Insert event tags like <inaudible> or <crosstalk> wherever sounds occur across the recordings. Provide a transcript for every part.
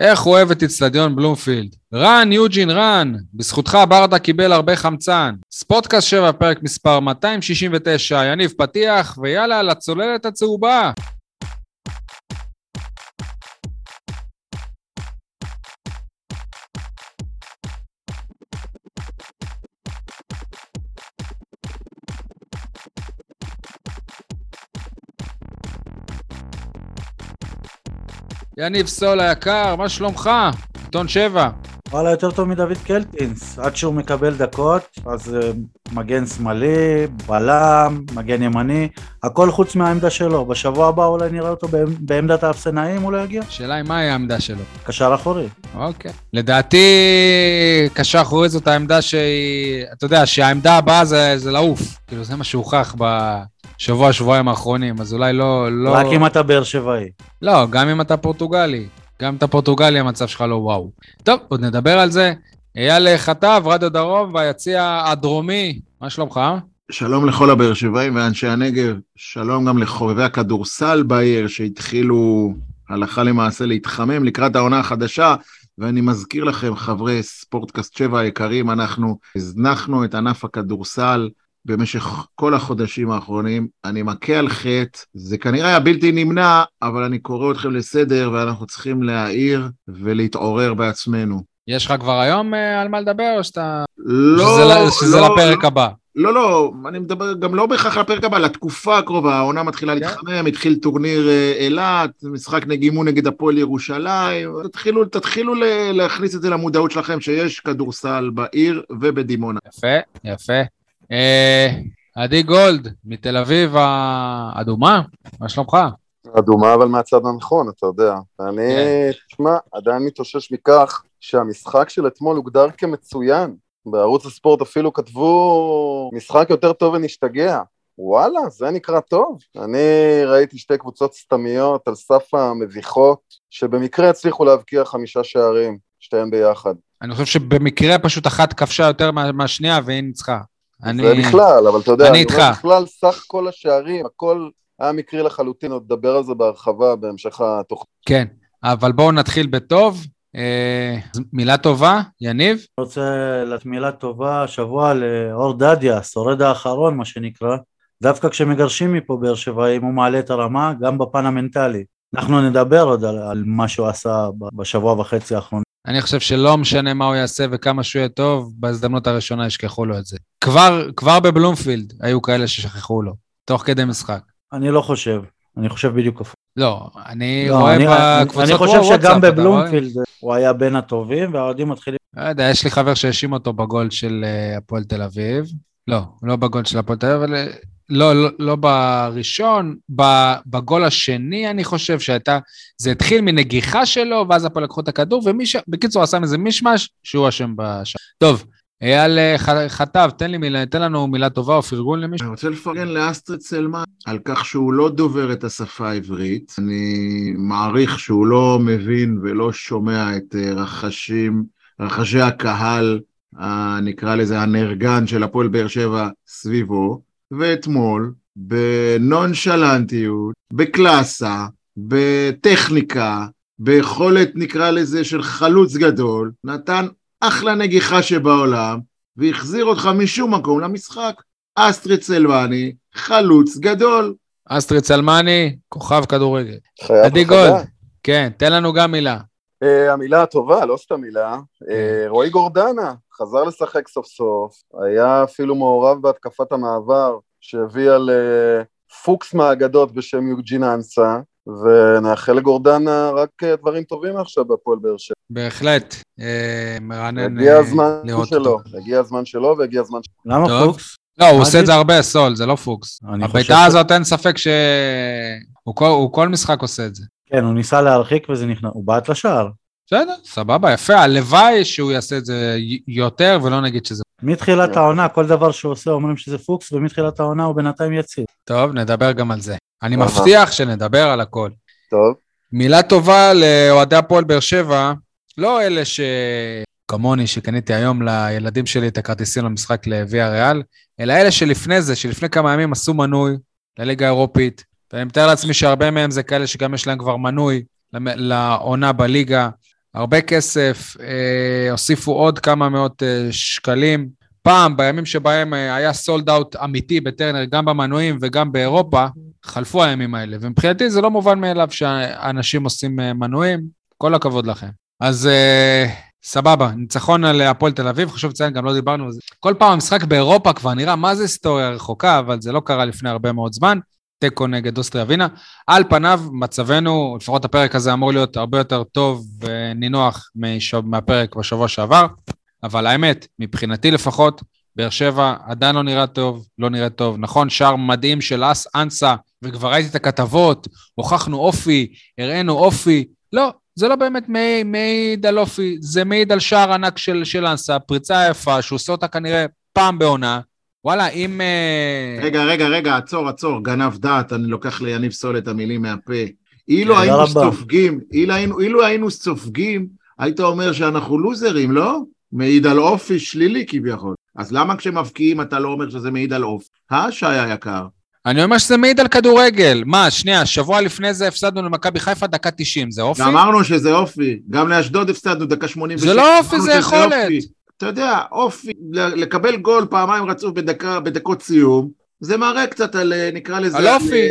איך הוא אוהב את אצטדיון בלומפילד. רן, יוג'ין, רן, בזכותך ברדה קיבל הרבה חמצן. ספורטקאסט 7, פרק מספר 269, יניב פתיח, ויאללה, לצוללת הצהובה. יניב סול היקר, מה שלומך? עיתון שבע. וואלה, יותר טוב מדוד קלטינס. עד שהוא מקבל דקות, אז uh, מגן שמאלי, בלם, מגן ימני, הכל חוץ מהעמדה שלו. בשבוע הבא אולי נראה אותו בעמדת האפסנאים, הוא לא יגיע? השאלה היא מהי העמדה שלו. קשר אחורי. אוקיי. לדעתי, קשר אחורי זאת העמדה שהיא... אתה יודע, שהעמדה הבאה זה, זה לעוף. כאילו, זה מה שהוכח ב... שבוע, שבועיים האחרונים, אז אולי לא... לא... רק אם אתה באר שבעי. לא, גם אם אתה פורטוגלי. גם אם אתה פורטוגלי, המצב שלך לא וואו. טוב, עוד נדבר על זה. אייל חטב, רדיו דרום, והיציע הדרומי, מה שלומך? שלום לכל הבאר שבעים ואנשי הנגב, שלום גם לחובבי הכדורסל בעיר שהתחילו הלכה למעשה להתחמם לקראת העונה החדשה, ואני מזכיר לכם, חברי ספורטקאסט 7 היקרים, אנחנו הזנחנו את ענף הכדורסל במשך כל החודשים האחרונים. אני מכה על חטא, זה כנראה היה בלתי נמנע, אבל אני קורא אתכם לסדר ואנחנו צריכים להעיר ולהתעורר בעצמנו. יש לך כבר היום uh, על מה לדבר, או שאתה... לא, שזה, שזה לא, לפרק לא, הבא? לא, לא, אני מדבר גם לא בהכרח לפרק הבא, לתקופה הקרובה, העונה מתחילה כן. להתחמם, התחיל טורניר אה, אילת, משחק נגימו נגד הפועל ירושלים, תתחילו, תתחילו להכניס את זה למודעות שלכם, שיש כדורסל בעיר ובדימונה. יפה, יפה. אה, עדי גולד, מתל אביב האדומה, מה שלומך? אדומה אבל מהצד הנכון, אתה יודע. אני, כן. תשמע, עדיין מתאושש מכך שהמשחק של אתמול הוגדר כמצוין. בערוץ הספורט אפילו כתבו משחק יותר טוב ונשתגע. וואלה, זה נקרא טוב. אני ראיתי שתי קבוצות סתמיות על סף המביכות, שבמקרה הצליחו להבקיע חמישה שערים, שתיהן ביחד. אני חושב שבמקרה פשוט אחת כבשה יותר מהשנייה והיא ניצחה. אני... זה בכלל, אבל אתה יודע, אני איתך. בכלל, סך כל השערים, הכל היה מקרי לחלוטין, עוד נדבר על זה בהרחבה בהמשך התוכנית. כן, אבל בואו נתחיל בטוב. אה, מילה טובה, יניב? אני רוצה לתת מילה טובה השבוע לאור דדיה, השורד האחרון, מה שנקרא. דווקא כשמגרשים מפה באר שבע, אם הוא מעלה את הרמה, גם בפן המנטלי. אנחנו נדבר עוד על, על מה שהוא עשה בשבוע וחצי האחרון. אני חושב שלא משנה מה הוא יעשה וכמה שהוא יהיה טוב, בהזדמנות הראשונה ישכחו לו את זה. כבר, כבר בבלומפילד היו כאלה ששכחו לו, תוך כדי משחק. אני לא חושב, אני חושב בדיוק הפוך. לא, אני לא, רואה אני, בקבוצות אני חושב שגם בבלומפילד הוא היה בין הטובים, והאוהדים מתחילים... לא יודע, יש לי חבר שהאשים אותו בגול של אה, הפועל תל אביב. לא, לא בגול של הפועל תל אביב, אבל לא, לא, לא בראשון, בגול השני אני חושב שהייתה, זה התחיל מנגיחה שלו, ואז הפועל לקחו את הכדור, ומישהו, בקיצור עשה מזה מישמש, שהוא אשם בשם. טוב, אייל אה, חטב, תן, לי מילה, תן לנו מילה טובה או פרגון למישהו. אני רוצה לפרגן לאסטרד סלמן על כך שהוא לא דובר את השפה העברית. אני מעריך שהוא לא מבין ולא שומע את אה, רחשים, רחשי הקהל, נקרא לזה הנרגן של הפועל באר שבע סביבו. ואתמול, בנונשלנטיות, בקלאסה, בטכניקה, ביכולת נקרא לזה של חלוץ גדול, נתן אחלה נגיחה שבעולם, והחזיר אותך משום מקום למשחק. אסטרי צלמני, חלוץ גדול. אסטרי צלמני, כוכב כדורגל. עדי גולד, כן, תן לנו גם מילה. Uh, המילה הטובה, לא סתם מילה, uh, רועי גורדנה, חזר לשחק סוף סוף, היה אפילו מעורב בהתקפת המעבר שהביאה לפוקס מהאגדות בשם יוג'ין אנסה, ונאחל לגורדנה רק דברים טובים עכשיו בהפועל באר שבע. בהחלט, אה, מרענן הגיע הזמן שלו, הגיע הזמן שלו והגיע הזמן שלו. למה פוקס? לא, הוא עושה את זה הרבה, סול, זה לא פוקס. הביתה הזאת אין ספק שהוא כל משחק עושה את זה. כן, הוא ניסה להרחיק וזה נכנס, הוא בעט לשער. בסדר, סבבה, יפה. הלוואי שהוא יעשה את זה יותר, ולא נגיד שזה... מתחילת העונה, כל דבר שהוא עושה אומרים שזה פוקס, ומתחילת העונה הוא בינתיים יציב. טוב, נדבר גם על זה. אני מבטיח שנדבר על הכל. טוב. מילה טובה לאוהדי הפועל באר שבע, לא אלה ש... כמוני, שקניתי היום לילדים שלי את הכרטיסים למשחק לוויה ריאל, אלא אלה שלפני זה, שלפני כמה ימים עשו מנוי לליגה האירופית, ואני מתאר לעצמי שהרבה מהם זה כאלה שגם יש להם כבר מנוי לעונה בליגה. הרבה כסף, אה, הוסיפו עוד כמה מאות אה, שקלים. פעם, בימים שבהם אה, היה סולד אאוט אמיתי בטרנר, גם במנויים וגם באירופה, חלפו הימים האלה. ומבחינתי זה לא מובן מאליו שאנשים עושים אה, מנויים, כל הכבוד לכם. אז אה, סבבה, ניצחון על הפועל תל אביב, חשוב לציין, גם לא דיברנו על זה. כל פעם המשחק באירופה כבר נראה מה זה היסטוריה רחוקה, אבל זה לא קרה לפני הרבה מאוד זמן. תיקו נגד אוסטריה ווינה. על פניו, מצבנו, לפחות הפרק הזה אמור להיות הרבה יותר טוב ונינוח מהפרק בשבוע שעבר, אבל האמת, מבחינתי לפחות, באר שבע עדיין לא נראה טוב, לא נראה טוב. נכון, שער מדהים של אס אנסה, וכבר ראיתי את הכתבות, הוכחנו אופי, הראינו אופי. לא, זה לא באמת מעיד על אופי, זה מעיד על שער ענק של, של אנסה, פריצה יפה, שהוא עושה אותה כנראה פעם בעונה. וואלה, אם... אה, רגע, רגע, רגע, עצור, עצור, גנב דעת, אני לוקח ליניב סול את המילים מהפה. אילו היינו סופגים, אילו, אילו היינו סופגים, היית אומר שאנחנו לוזרים, לא? מעיד על אופי שלילי כביכול. אז למה כשמבקיעים אתה לא אומר שזה מעיד על אופי? אה, שי היקר? אני אומר שזה מעיד על כדורגל. מה, שנייה, שבוע לפני זה הפסדנו למכבי חיפה דקה 90, זה אופי? אמרנו שזה אופי. גם לאשדוד הפסדנו דקה 86. זה לא אופי, זה יכולת. אתה יודע, אופי, לקבל גול פעמיים רצוף בדקה, בדקות סיום, זה מראה קצת על, נקרא לזה... על אופי,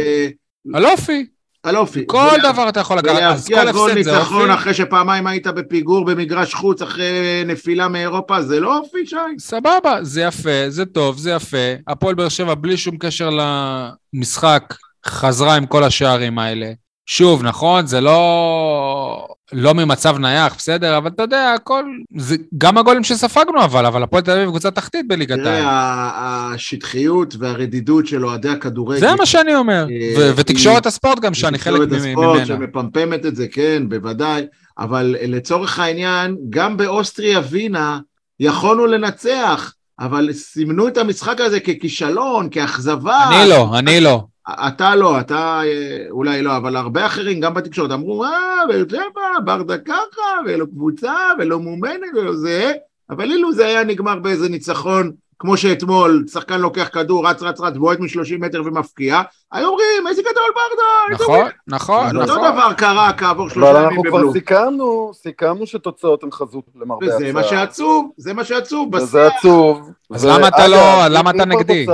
על אופי. על אופי. כל דבר אתה יכול לקחת, אז כל הפסד זה אופי. ניצחון אחרי שפעמיים היית בפיגור במגרש חוץ אחרי נפילה מאירופה, זה לא אופי, שי? סבבה, זה יפה, זה טוב, זה יפה. הפועל באר שבע, בלי שום קשר למשחק, חזרה עם כל השערים האלה. שוב, נכון, זה לא, לא ממצב נייח, בסדר, אבל אתה יודע, הכל, זה גם הגולים שספגנו אבל, אבל הפועל תל אביב קבוצה תחתית בליגת העל. תראה, השטחיות והרדידות של אוהדי הכדורגל. זה מה שאני אומר, אה, ותקשורת הספורט גם, שאני חלק ממנה. תקשורת הספורט שמפמפמת את זה, כן, בוודאי, אבל לצורך העניין, גם באוסטריה ווינה יכולנו לנצח. אבל סימנו את המשחק הזה ככישלון, כאכזבה. אני לא, אני לא. אתה לא, אתה אה, אולי לא, אבל הרבה אחרים, גם בתקשורת, אמרו, אה, באר שבע, ברדה ככה, ולא קבוצה, ולא מאומנת, ולא זה, אבל אילו זה היה נגמר באיזה ניצחון, כמו שאתמול, שחקן לוקח כדור, רץ, רץ, רץ, בועט מ-30 מטר ומפקיע, היו אומרים, איזה גדול ברדה, נכון, נכון, נכון. אותו דבר קרה כעבור שלושה ימים בבלום. אבל אנחנו כבר סיכמנו, סיכמנו שתוצאות הן חזות למרבה הצעה. וזה מה שעצוב, זה מה שעצוב, וזה עצוב. אז למה אתה לא, למה אתה נגדי?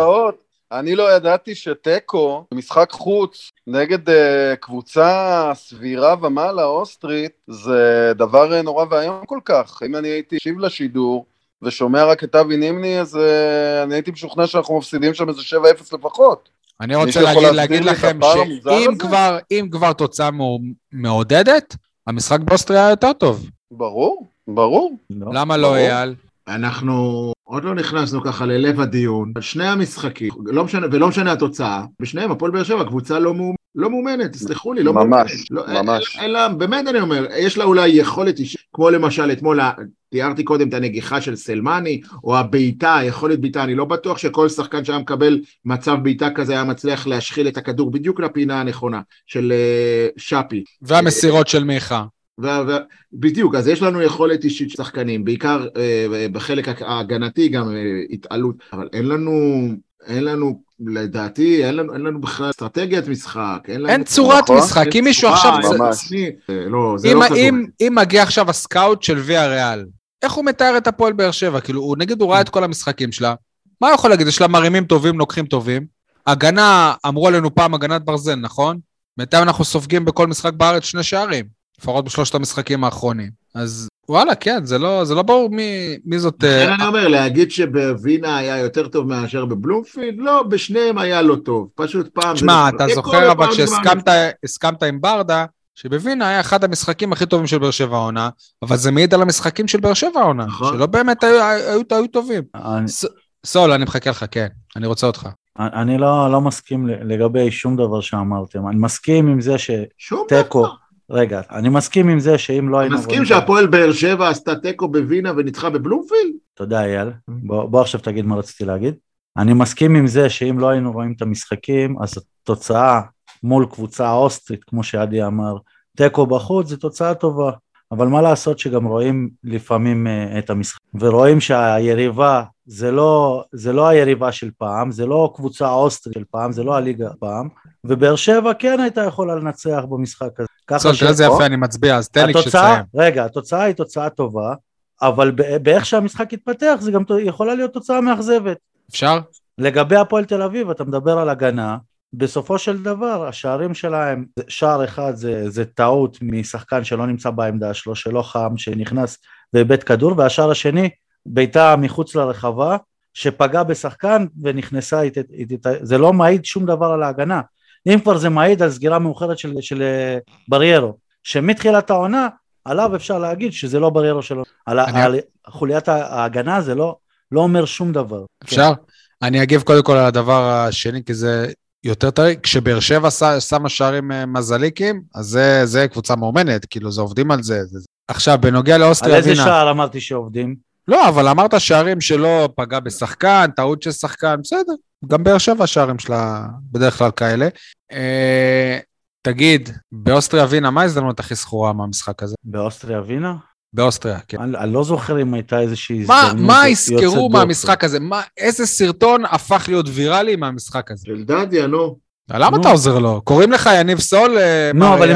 אני לא ידעתי שתיקו במשחק חוץ נגד uh, קבוצה סבירה ומעלה אוסטרית זה דבר uh, נורא ואיום כל כך. אם אני הייתי מקשיב לשידור ושומע רק את אבי נימני אז uh, אני הייתי משוכנע שאנחנו מפסידים שם איזה 7-0 לפחות. אני רוצה להגיד, להגיד לכם שאם כבר, כבר תוצאה מעודדת, המשחק באוסטריה היה יותר טוב. ברור, ברור. למה לא, אייל? אנחנו עוד לא נכנסנו ככה ללב הדיון, שני המשחקים, לא משנה, ולא משנה התוצאה, בשניהם הפועל באר שבע קבוצה לא, מאומנת, לא מאומנת, תסלחו לי, לא ממש, מאומנת. לא, ממש. אין לה, באמת אני אומר, יש לה אולי יכולת אישית, כמו למשל אתמול, תיארתי קודם את הנגיחה של סלמני, או הבעיטה, יכולת בעיטה, אני לא בטוח שכל שחקן שהיה מקבל מצב בעיטה כזה היה מצליח להשחיל את הכדור בדיוק לפינה הנכונה של uh, שפי. והמסירות של מיכה. בדיוק, אז יש לנו יכולת אישית שחקנים, בעיקר אה, בחלק ההגנתי גם אה, התעלות, אבל אין לנו, אין לנו, לדעתי, אין לנו, אין לנו בכלל אסטרטגיית משחק, אין. אין צורת נכון? משחק, אם מישהו עכשיו... ממש. אה, לא, זה אם, לא. אם, אם מגיע עכשיו הסקאוט של ויה ריאל, איך הוא מתאר את הפועל באר שבע? כאילו, הוא נגיד, הוא ראה את כל המשחקים שלה, מה הוא יכול להגיד? יש לה מרימים טובים, לוקחים טובים. הגנה, אמרו עלינו פעם הגנת ברזל, נכון? בינתיים אנחנו סופגים בכל משחק בארץ שני שערים. לפחות בשלושת המשחקים האחרונים. אז וואלה, כן, זה לא, זה לא ברור מי, מי זאת... לכן uh... אני אומר, להגיד שבווינה היה יותר טוב מאשר בבלומפילד, לא, בשניהם היה לא טוב. פשוט פעם... שמע, אתה זוכר אבל שהסכמת עם ברדה, שבווינה היה אחד המשחקים הכי טובים של באר שבע העונה, אבל זה מעיד על המשחקים של באר שבע העונה, נכון. שלא באמת היו, היו, היו טובים. אני... ס... סול, אני מחכה לך, כן, אני רוצה אותך. אני לא, לא מסכים לגבי שום דבר שאמרתם, אני מסכים עם זה שתיקו... רגע, אני מסכים עם זה שאם לא היינו... מסכים שהפועל באר שבע עשתה תיקו בווינה וניצחה בבלומפילד? תודה אייל, בוא, בוא עכשיו תגיד מה רציתי להגיד. אני מסכים עם זה שאם לא היינו רואים את המשחקים, אז התוצאה מול קבוצה אוסטרית, כמו שעדי אמר, תיקו בחוץ זה תוצאה טובה. אבל מה לעשות שגם רואים לפעמים uh, את המשחק, ורואים שהיריבה זה לא, זה לא היריבה של פעם, זה לא קבוצה אוסטרית של פעם, זה לא הליגה פעם, ובאר שבע כן הייתה יכולה לנצח במשחק הזה. ככה ש... או. יפה אני מצביע, אז תן לי כשתסיים. רגע, התוצאה היא תוצאה טובה, אבל באיך שהמשחק התפתח זה גם יכולה להיות תוצאה מאכזבת. אפשר? לגבי הפועל תל אביב, אתה מדבר על הגנה, בסופו של דבר השערים שלהם, שער אחד זה, זה טעות משחקן שלא נמצא בעמדה שלו, שלא חם, שנכנס ואיבד כדור, והשער השני, בעיטה מחוץ לרחבה, שפגע בשחקן ונכנסה, זה לא מעיד שום דבר על ההגנה. אם כבר זה מעיד על סגירה מאוחרת של, של אה, בריירו, שמתחילת העונה, עליו אפשר להגיד שזה לא בריירו שלו. על, אני- על חוליית ההגנה זה לא, לא אומר שום דבר. אפשר? אני אגיב קודם כל על הדבר השני, כי זה יותר טרי. כשבאר שבע שמה שערים אה, מזליקים, אז זה, זה קבוצה מאומנת, כאילו, זה עובדים על זה. זה. עכשיו, בנוגע על לאוסטריה איזה ווינה... שער אמרתי שעובדים? לא, אבל אמרת שערים שלא פגע בשחקן, טעות של שחקן, בסדר. גם באר שבע השערים שלה בדרך כלל כאלה. אה, תגיד, באוסטריה ווינה, מה ההזדמנות הכי זכורה מהמשחק הזה? באוסטריה ווינה? באוסטריה, כן. אני, אני לא זוכר אם הייתה איזושהי מה, הזדמנות מה יוצאת יזכרו דופן. מהמשחק הזה? מה, איזה סרטון הפך להיות ויראלי מהמשחק הזה? של דדיה, נו. למה נו. אתה עוזר לו? קוראים לך יניב סול? אה, נו, אבל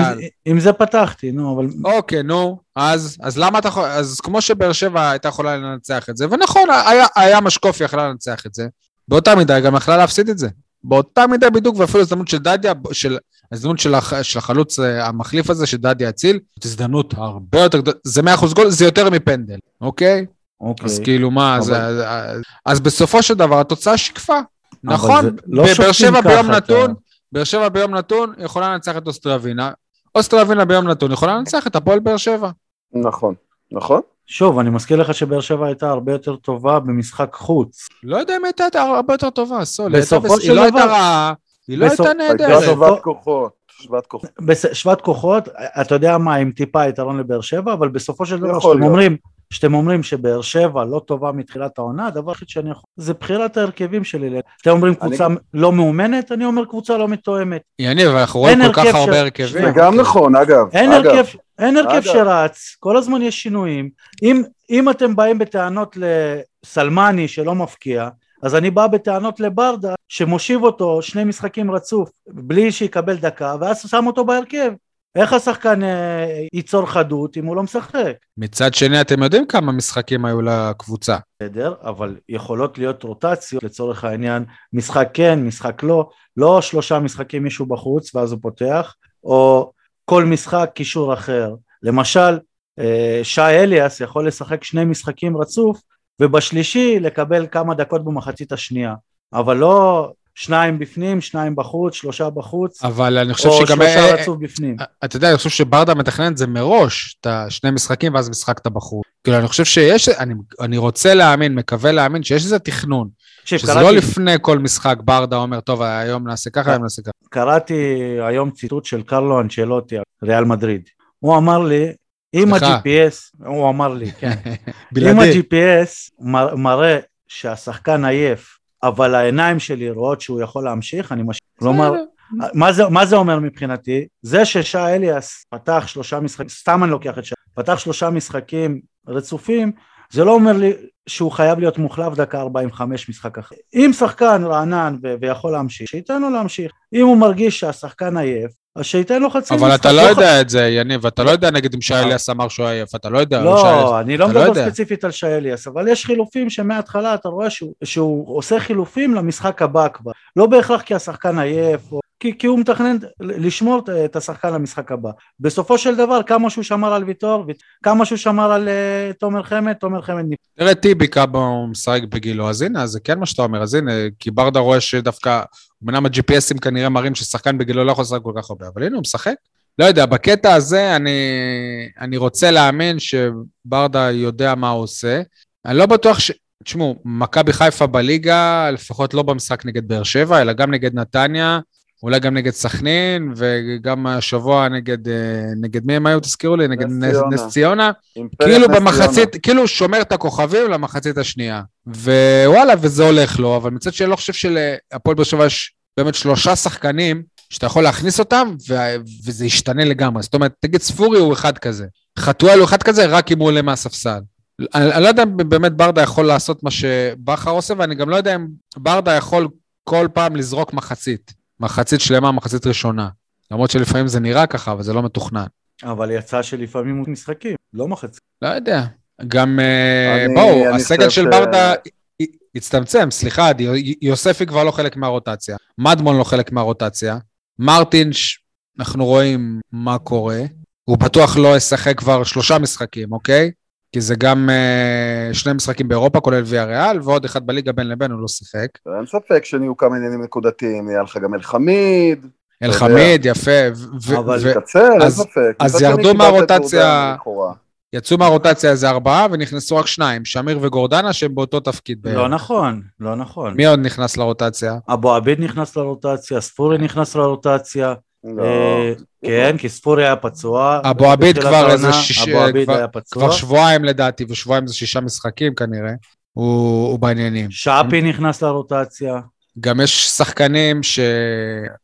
עם, זה פתחתי, נו, אבל... אוקיי, נו, אז, אז למה אתה יכול... אז כמו שבאר שבע הייתה יכולה לנצח את זה, ונכון, היה, היה משקוף יכלה לנצח את זה, באותה מידה היא גם יכלה להפסיד את זה. באותה מידה בדיוק, ואפילו הזדמנות של דדיה, של, הזדמנות של, הח, של החלוץ אה, המחליף הזה, שדדיה הציל, זאת הזדמנות הרבה יותר גדולה, זה 100% גול, זה יותר מפנדל, אוקיי? אוקיי. אז כאילו מה, אבל- אז, אז, אז בסופו של דבר התוצאה שיקפה. נכון, לא בבאר שבע ביום אתה- נתון, באר שבע ביום נתון יכולה לנצח את אוסטריה ווינה, אוסטריה ווינה ביום נתון יכולה לנצח את הפועל באר שבע. נכון, נכון. שוב, אני מזכיר לך שבאר שבע הייתה הרבה יותר טובה במשחק חוץ. לא יודע אם הייתה הרבה יותר טובה, סול, היא הייתה בסופו בס- של היא לא דבר- הייתה רעה, היא לא הייתה הייתה נהדרת. שוות כוחות, שוות כוחות. בס- שוות כוחות, אתה יודע מה, עם טיפה יתרון לבאר שבע, אבל בסופו של דבר, כשאתם. אומרים, כשאתם אומרים שבאר שבע לא טובה מתחילת העונה, הדבר היחיד שאני יכול, זה בחירת ההרכבים שלי. אתם אומרים קבוצה לא מאומנת, אני אומר קבוצה לא מתואמת. יניב, אנחנו רואים כל כך הרבה הרכבים. זה גם נכון, אגב. אין אגב, הרכב, אין הרכב אגב. שרץ, כל הזמן יש שינויים. אם, אם אתם באים בטענות לסלמני שלא מפקיע, אז אני בא בטענות לברדה שמושיב אותו שני משחקים רצוף בלי שיקבל דקה, ואז שם אותו בהרכב. איך השחקן אה, ייצור חדות אם הוא לא משחק? מצד שני, אתם יודעים כמה משחקים היו לקבוצה. בסדר, אבל יכולות להיות רוטציות לצורך העניין, משחק כן, משחק לא, לא שלושה משחקים מישהו בחוץ ואז הוא פותח, או כל משחק קישור אחר. למשל, אה, שי אליאס יכול לשחק שני משחקים רצוף, ובשלישי לקבל כמה דקות במחצית השנייה, אבל לא שניים בפנים, שניים בחוץ, שלושה בחוץ, אבל אני חושב או שגם... שלושה אה, רצוף בפנים. אה, אתה יודע, אני חושב שברדה מתכנן את זה מראש, את השני משחקים, ואז משחק את הבחור. כאילו, אני חושב שיש, אני, אני רוצה להאמין, מקווה להאמין, שיש איזה תכנון. שזה קראתי- לא לפני כל משחק ברדה אומר, טוב, היום נעשה ככה, היום נעשה ככה. קראתי היום ציטוט של קרלו אנצ'לוטי, ריאל מדריד. הוא אמר לי, אם. ה-GPS, הוא אמר לי, כן, <laughs> אם. ה-GPS מר- מראה שהשחקן עייף, אבל העיניים שלי רואות שהוא יכול להמשיך, אני מש... כלומר, מה זה, מה זה אומר מבחינתי? זה ששי אליאס פתח שלושה משחקים, סתם אני לוקח את שי, פתח שלושה משחקים רצופים, זה לא אומר לי שהוא חייב להיות מוחלף דקה 45 משחק אחר. אם שחקן רענן ו- ויכול להמשיך, שייתן לו להמשיך. אם הוא מרגיש שהשחקן עייף, אז שייתן לו חצי אבל משחק. אתה לא ח- יודע את זה, יניב, אתה לא יודע נגיד אם שי אליאס אמר שהוא עייף, אתה לא יודע. שי לא, אני לא לא מדבר. ספציפית על שי אליאס, אבל יש חילופים שמההתחלה אתה רואה שהוא, שהוא עושה חילופים למשחק הבא כבר. לא בהכרח כי השחקן עייף, או, כי, כי הוא מתכנן לשמור את- השחקן למשחק הבא. בסופו של דבר, כמה שהוא שמר על ויטור, ויט- כמה שהוא שמר על uh, תומר חמד, תומר חמד נפ... תראה טיבי כמה הוא משחק בגילו, אז הנה, זה כן מה שאתה אומר, אז הנה, כי ברדה רואה שדווקא, אמנם ה-GPSים כנראה מראים ששחקן בגילו לא יכול לשחק כל כך הרבה, אבל הנה הוא משחק. לא יודע, בקטע הזה אני, אני רוצה להאמין שברדה יודע מה הוא עושה. אני לא בטוח ש... תשמעו, מכבי חיפה בליגה, לפחות לא במשחק נגד באר שבע, אלא גם נגד נתניה, אולי גם נגד סכנין, וגם השבוע נגד, אה, נגד מי הם היו, תזכירו לי? נגד נס נס, ציונה. כאילו נס במחצית, ציונה. כאילו שומר את הכוכבים למחצית השנייה. ווואלה, וזה הולך לו, אבל מצד שני אני לא חושב שלהפועל באר שבע יש באמת שלושה שחקנים שאתה יכול להכניס אותם, ו- וזה ישתנה לגמרי. זאת אומרת, תגיד ספורי הוא אחד כזה. חתואל הוא אחד כזה רק אם הוא עולה מהספסל. אני, אני לא יודע אם באמת ברדה יכול לעשות מה שבכר עושה, ואני גם לא יודע אם ברדה יכול כל פעם לזרוק מחצית. מחצית שלמה, מחצית ראשונה. למרות שלפעמים זה נראה ככה, אבל זה לא מתוכנן. אבל יצא שלפעמים הוא משחקים, לא מחצי. לא יודע. גם, אה, אני- בואו, אני הסגל של ברדה הצטמצם, סליחה, יוספי כבר לא חלק מהרוטציה, מדמון לא חלק מהרוטציה, מרטינש, אנחנו רואים מה קורה, הוא בטוח לא ישחק כבר שלושה משחקים, אוקיי? כי זה גם אה, שני משחקים באירופה, כולל ויה ריאל, ועוד אחד בליגה בין לבין, הוא לא שיחק. אין ספק שנהיו כמה עניינים נקודתיים, נהיה לך גם אלחמיד, אלחמיד, יפה, ו- אבל- ו- תקצר, אין אז- ספק. אז ירדו מהרוטציה-. יצאו מהרוטציה איזה ארבעה ונכנסו רק שניים, שמיר וגורדנה שהם באותו תפקיד. בערך. לא נכון, לא נכון. מי עוד נכנס לרוטציה? אבו עביד נכנס לרוטציה, ספורי נכנס לרוטציה. לא. אה, כן, כי ספורי היה פצוע. אבו עביד כבר איזה שיש- אבו עביד כבר- היה פצוע. כבר שבועיים לדעתי, ושבועיים זה שישה משחקים כנראה, הוא, בעניינים. שפי נכנס לרוטציה. גם יש שחקנים, ש...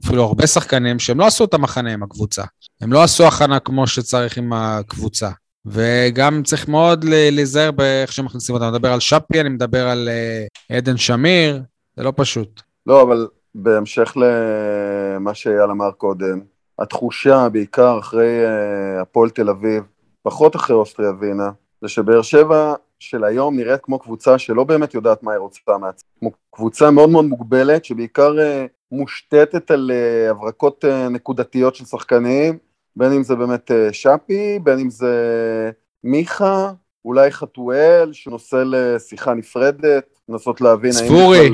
אפילו הרבה שחקנים, שהם לא עשו את המחנה עם הקבוצה. הם לא עשו הכנה כמו שצריך עם הקבוצה. וגם צריך מאוד ל- להיזהר באיך שמכניסים אותם. אני מדבר על שפי, אני מדבר על אה, עדן שמיר, זה לא פשוט. לא, אבל בהמשך למה שאייל אמר קודם, התחושה, בעיקר אחרי אה, הפועל תל אביב, פחות אחרי אוסטריה ווינה, זה שבאר שבע של היום נראית כמו קבוצה שלא באמת יודעת מה היא רוצה מעצמה. כמו קבוצה מאוד מאוד מוגבלת, שבעיקר אה, מושתתת על אה, הברקות נקודתיות של שחקנים, בין אם זה באמת שפי, בין אם זה מיכה, אולי חתואל, שנושא לשיחה נפרדת, לנסות להבין האם ספורי.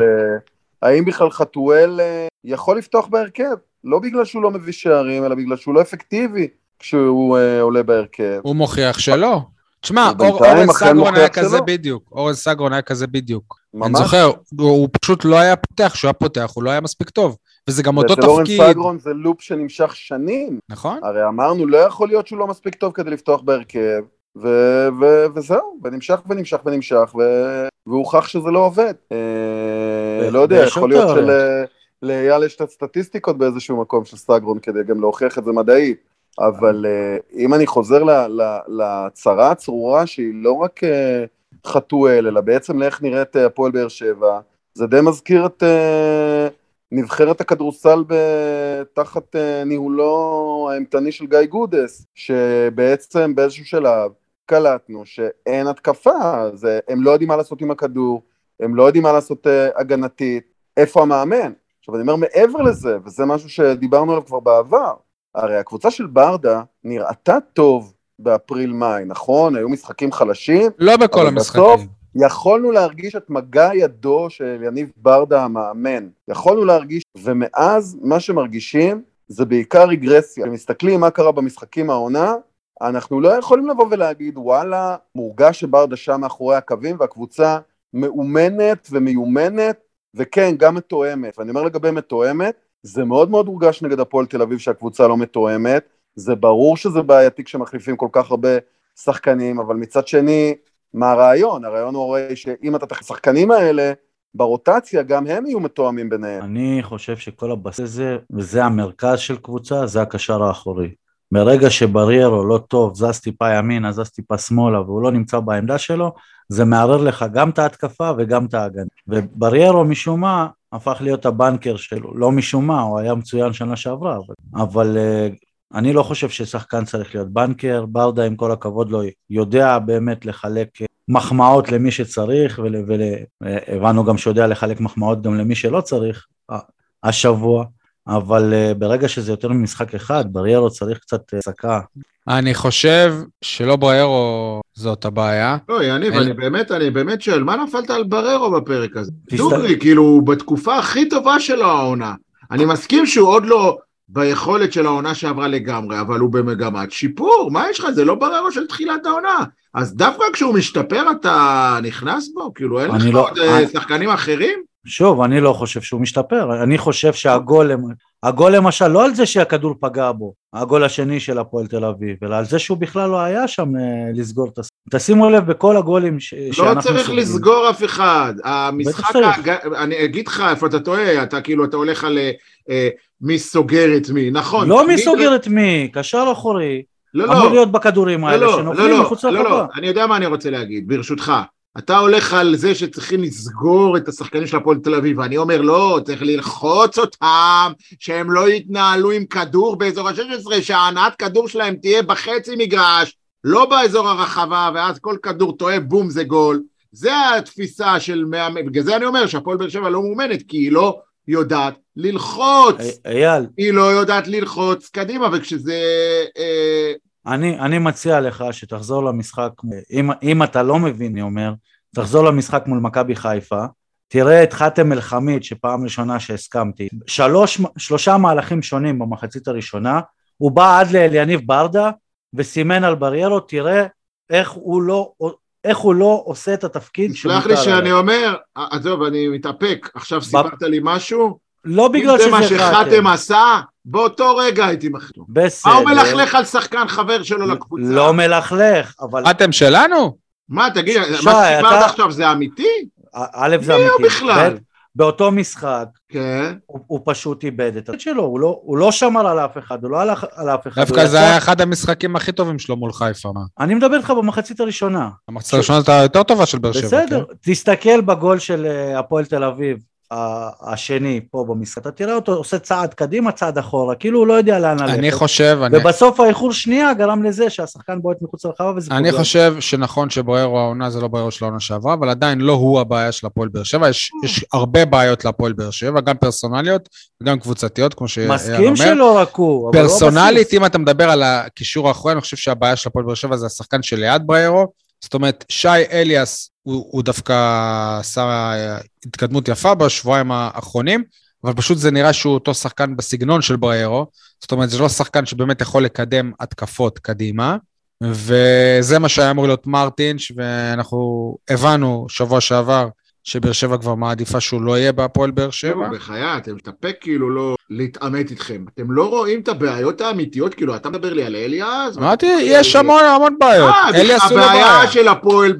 האם בכלל חתואל אה, יכול לפתוח בהרכב, לא בגלל שהוא לא מביא שערים, אלא בגלל שהוא לא אפקטיבי כשהוא אה, עולה בהרכב. הוא מוכיח שלא. תשמע, אור- אורן סגרון היה כזה. בדיוק. אורן סגרון היה כזה בדיוק. אני ממש. זוכר, הוא, הוא פשוט לא היה פותח, כשהוא היה פותח הוא לא היה מספיק טוב. וזה גם אותו אורן תפקיד, סגרון זה לופ שנמשך שנים. נכון? הרי אמרנו, לא יכול להיות שהוא לא מספיק טוב כדי לפתוח בהרכב, ו- ו- וזהו, ונמשך ונמשך ונמשך, ו- והוכח שזה לא עובד. אה, ו- לא יודע, יכול להיות יותר. של- לאייל יש את הסטטיסטיקות באיזשהו מקום של סגרון כדי גם להוכיח את זה מדעית, אבל אה, אם אני חוזר ל- ל- להצהרה הצרורה שהיא לא רק אה, חתואל, אלא בעצם לאיך נראית הפועל באר שבע, זה די מזכיר את נבחרת הכדורסל תחת ניהולו האימתני של גיא גודס, שבעצם באיזשהו שלב קלטנו שאין התקפה, זה, הם לא יודעים מה לעשות עם הכדור, הם לא יודעים מה לעשות אה, הגנתית, איפה המאמן? עכשיו אני אומר מעבר לזה, וזה משהו שדיברנו עליו כבר בעבר, הרי הקבוצה של ברדה נראתה טוב באפריל-מאי, נכון? היו משחקים חלשים, לא בכל המשחקים. בסוף- יכולנו להרגיש את מגע ידו של יניב ברדה המאמן. יכולנו להרגיש, ומאז מה שמרגישים זה בעיקר רגרסיה. כשמסתכלים מה קרה במשחקים העונה, אנחנו לא יכולים לבוא ולהגיד וואלה, מורגש שברדה שם מאחורי הקווים והקבוצה מאומנת ומיומנת, וכן, גם מתואמת. ואני אומר לגבי מתואמת, זה מאוד מאוד הורגש נגד הפועל תל אביב שהקבוצה לא מתואמת. זה ברור שזה בעייתי כשמחליפים כל כך הרבה שחקנים, אבל מצד שני, מה הרעיון? הרעיון הוא הרי שאם אתה תכניס שחקנים האלה, ברוטציה גם הם יהיו מתואמים ביניהם. אני חושב שכל הבסיס הזה, וזה המרכז של קבוצה, זה הקשר האחורי. מרגע שבריירו לא טוב, זז טיפה ימינה, זז טיפה שמאלה, והוא לא נמצא בעמדה שלו, זה מערער לך גם את ההתקפה וגם את ההגנה. ובריירו משום מה הפך להיות הבנקר שלו, לא משום מה, הוא היה מצוין שנה שעברה, אבל, אבל אה, אני לא חושב ששחקן צריך להיות בנקר, ברדה עם כל הכבוד לו יודע באמת לחלק אה, מחמאות למי שצריך, והבנו גם שיודע לחלק מחמאות גם למי שלא צריך אה, השבוע, אבל אה, ברגע שזה יותר ממשחק אחד, בריירו צריך קצת אה, הפסקה. אני חושב שלא בריירו זאת הבעיה. לא, יניב, אני באמת, אני באמת שואל, מה נפלת על בררו בפרק הזה? דוגרי, כאילו, הוא בתקופה הכי טובה שלו העונה. אני מסכים שהוא עוד לא ביכולת של העונה שעברה לגמרי, אבל הוא במגמת שיפור, מה יש לך? זה לא בררו של תחילת העונה. אז דווקא כשהוא משתפר אתה נכנס בו? כאילו, אין אני לך לא- עוד אה, אני- שחקנים אחרים? שוב, אני לא חושב שהוא משתפר, אני חושב שהגול, הגול למשל, לא על זה שהכדור פגע בו, הגול השני של הפועל תל אביב, אלא על זה שהוא בכלל לא היה שם אה, לסגור את הס... תשימו לב בכל הגולים ש... לא שאנחנו צריך סוגרים. לסגור אף אחד. המשחק, צריך. הג... אני אגיד לך איפה אתה טועה, אתה כאילו, אתה הולך על אה, מי סוגר את מי, נכון. לא מי סוגר את מי, קשר אחורי, לא, אמור לא, להיות בכדורים לא, האלה לא, שנופלים לא, מחוץ לא, לא, לרחבה. אני יודע מה אני רוצה להגיד, ברשותך. אתה הולך על זה שצריכים לסגור את השחקנים של הפועל תל אביב, ואני אומר לא, צריך ללחוץ אותם שהם לא יתנהלו עם כדור באזור ה-16, שההנעת כדור שלהם תהיה בחצי מגרש, לא באזור הרחבה, ואז כל כדור טועה, בום, זה גול. זה התפיסה של מאמן, בגלל זה אני אומר שהפועל באר שבע לא מאומנת, כי היא לא יודעת ללחוץ. אייל. היא לא יודעת ללחוץ קדימה, וכשזה... אה, אני, אני מציע לך שתחזור למשחק, אם, אם אתה לא מבין, אני אומר, תחזור למשחק מול מכבי חיפה, תראה את חאתם אל-חמיד, שפעם ראשונה שהסכמתי, שלוש, שלושה מהלכים שונים במחצית הראשונה, הוא בא עד לאליניב ברדה וסימן על בריירו, תראה איך הוא לא, איך הוא לא עושה את התפקיד שמותר עליו. סלח לי שאני אומר, עזוב, אני מתאפק, עכשיו סיפרת לי משהו? לא בגלל שזה חאתם. אם זה מה שחאתם עשה, באותו רגע הייתי מחתום. בסדר. מה הוא מלכלך על שחקן חבר שלו לקבוצה? לא מלכלך, אבל... אתם שלנו? מה, תגיד, מה שסיפרת עכשיו זה אמיתי? א', זה אמיתי. מי הוא בכלל? באותו משחק, כן. הוא, הוא פשוט איבד את שלו, הוא לא, הוא לא שמר על אף אחד, הוא לא הלך על אף אחד. דווקא זה היה אחד המשחקים הכי טובים שלו מול חיפה, מה? אני מדבר איתך במחצית הראשונה. המחצית הראשונה הייתה יותר טובה של באר שבע. בסדר, כן? תסתכל בגול של אה, הפועל תל אביב, השני פה במשחק, אתה תראה אותו עושה צעד קדימה, צעד אחורה, כאילו הוא לא יודע לאן ללכת. אני חושב... ובסוף אני... האיחור שנייה גרם לזה שהשחקן בועט מחוץ לרחבה וזה פוגע. אני חושב שנכון שבוערו העונה זה לא בוערו של העונה שעברה, אבל עדיין לא הוא הבעיה של הפועל באר שבע, יש, יש הרבה בעיות להפועל באר שבע, גם פרסונליות וגם קבוצתיות, כמו שאייל אומר. מסכים שלא רק הוא, אבל לא פרסונלית, אם אתה מדבר על הקישור האחורי, אני חושב שהבעיה של הפועל באר שבע זה השחקן שליד בריירו, זאת אומרת, שי אליאס הוא, הוא דווקא עשה התקדמות יפה בשבועיים האחרונים, אבל פשוט זה נראה שהוא אותו שחקן בסגנון של בריירו, זאת אומרת, זה לא שחקן שבאמת יכול לקדם התקפות קדימה, וזה מה שהיה אמור להיות מרטינש, ואנחנו הבנו שבוע שעבר שבאר שבע כבר מעדיפה שהוא לא יהיה בהפועל באר שבע. בחיי, אתם מתאפק כאילו לא להתעמת איתכם. אתם לא רואים את הבעיות האמיתיות, כאילו, אתה מדבר לי על אליאס? אמרתי, יש המון המון בעיות. אליאס הוא לא בעיה. הבעיה של הפועל,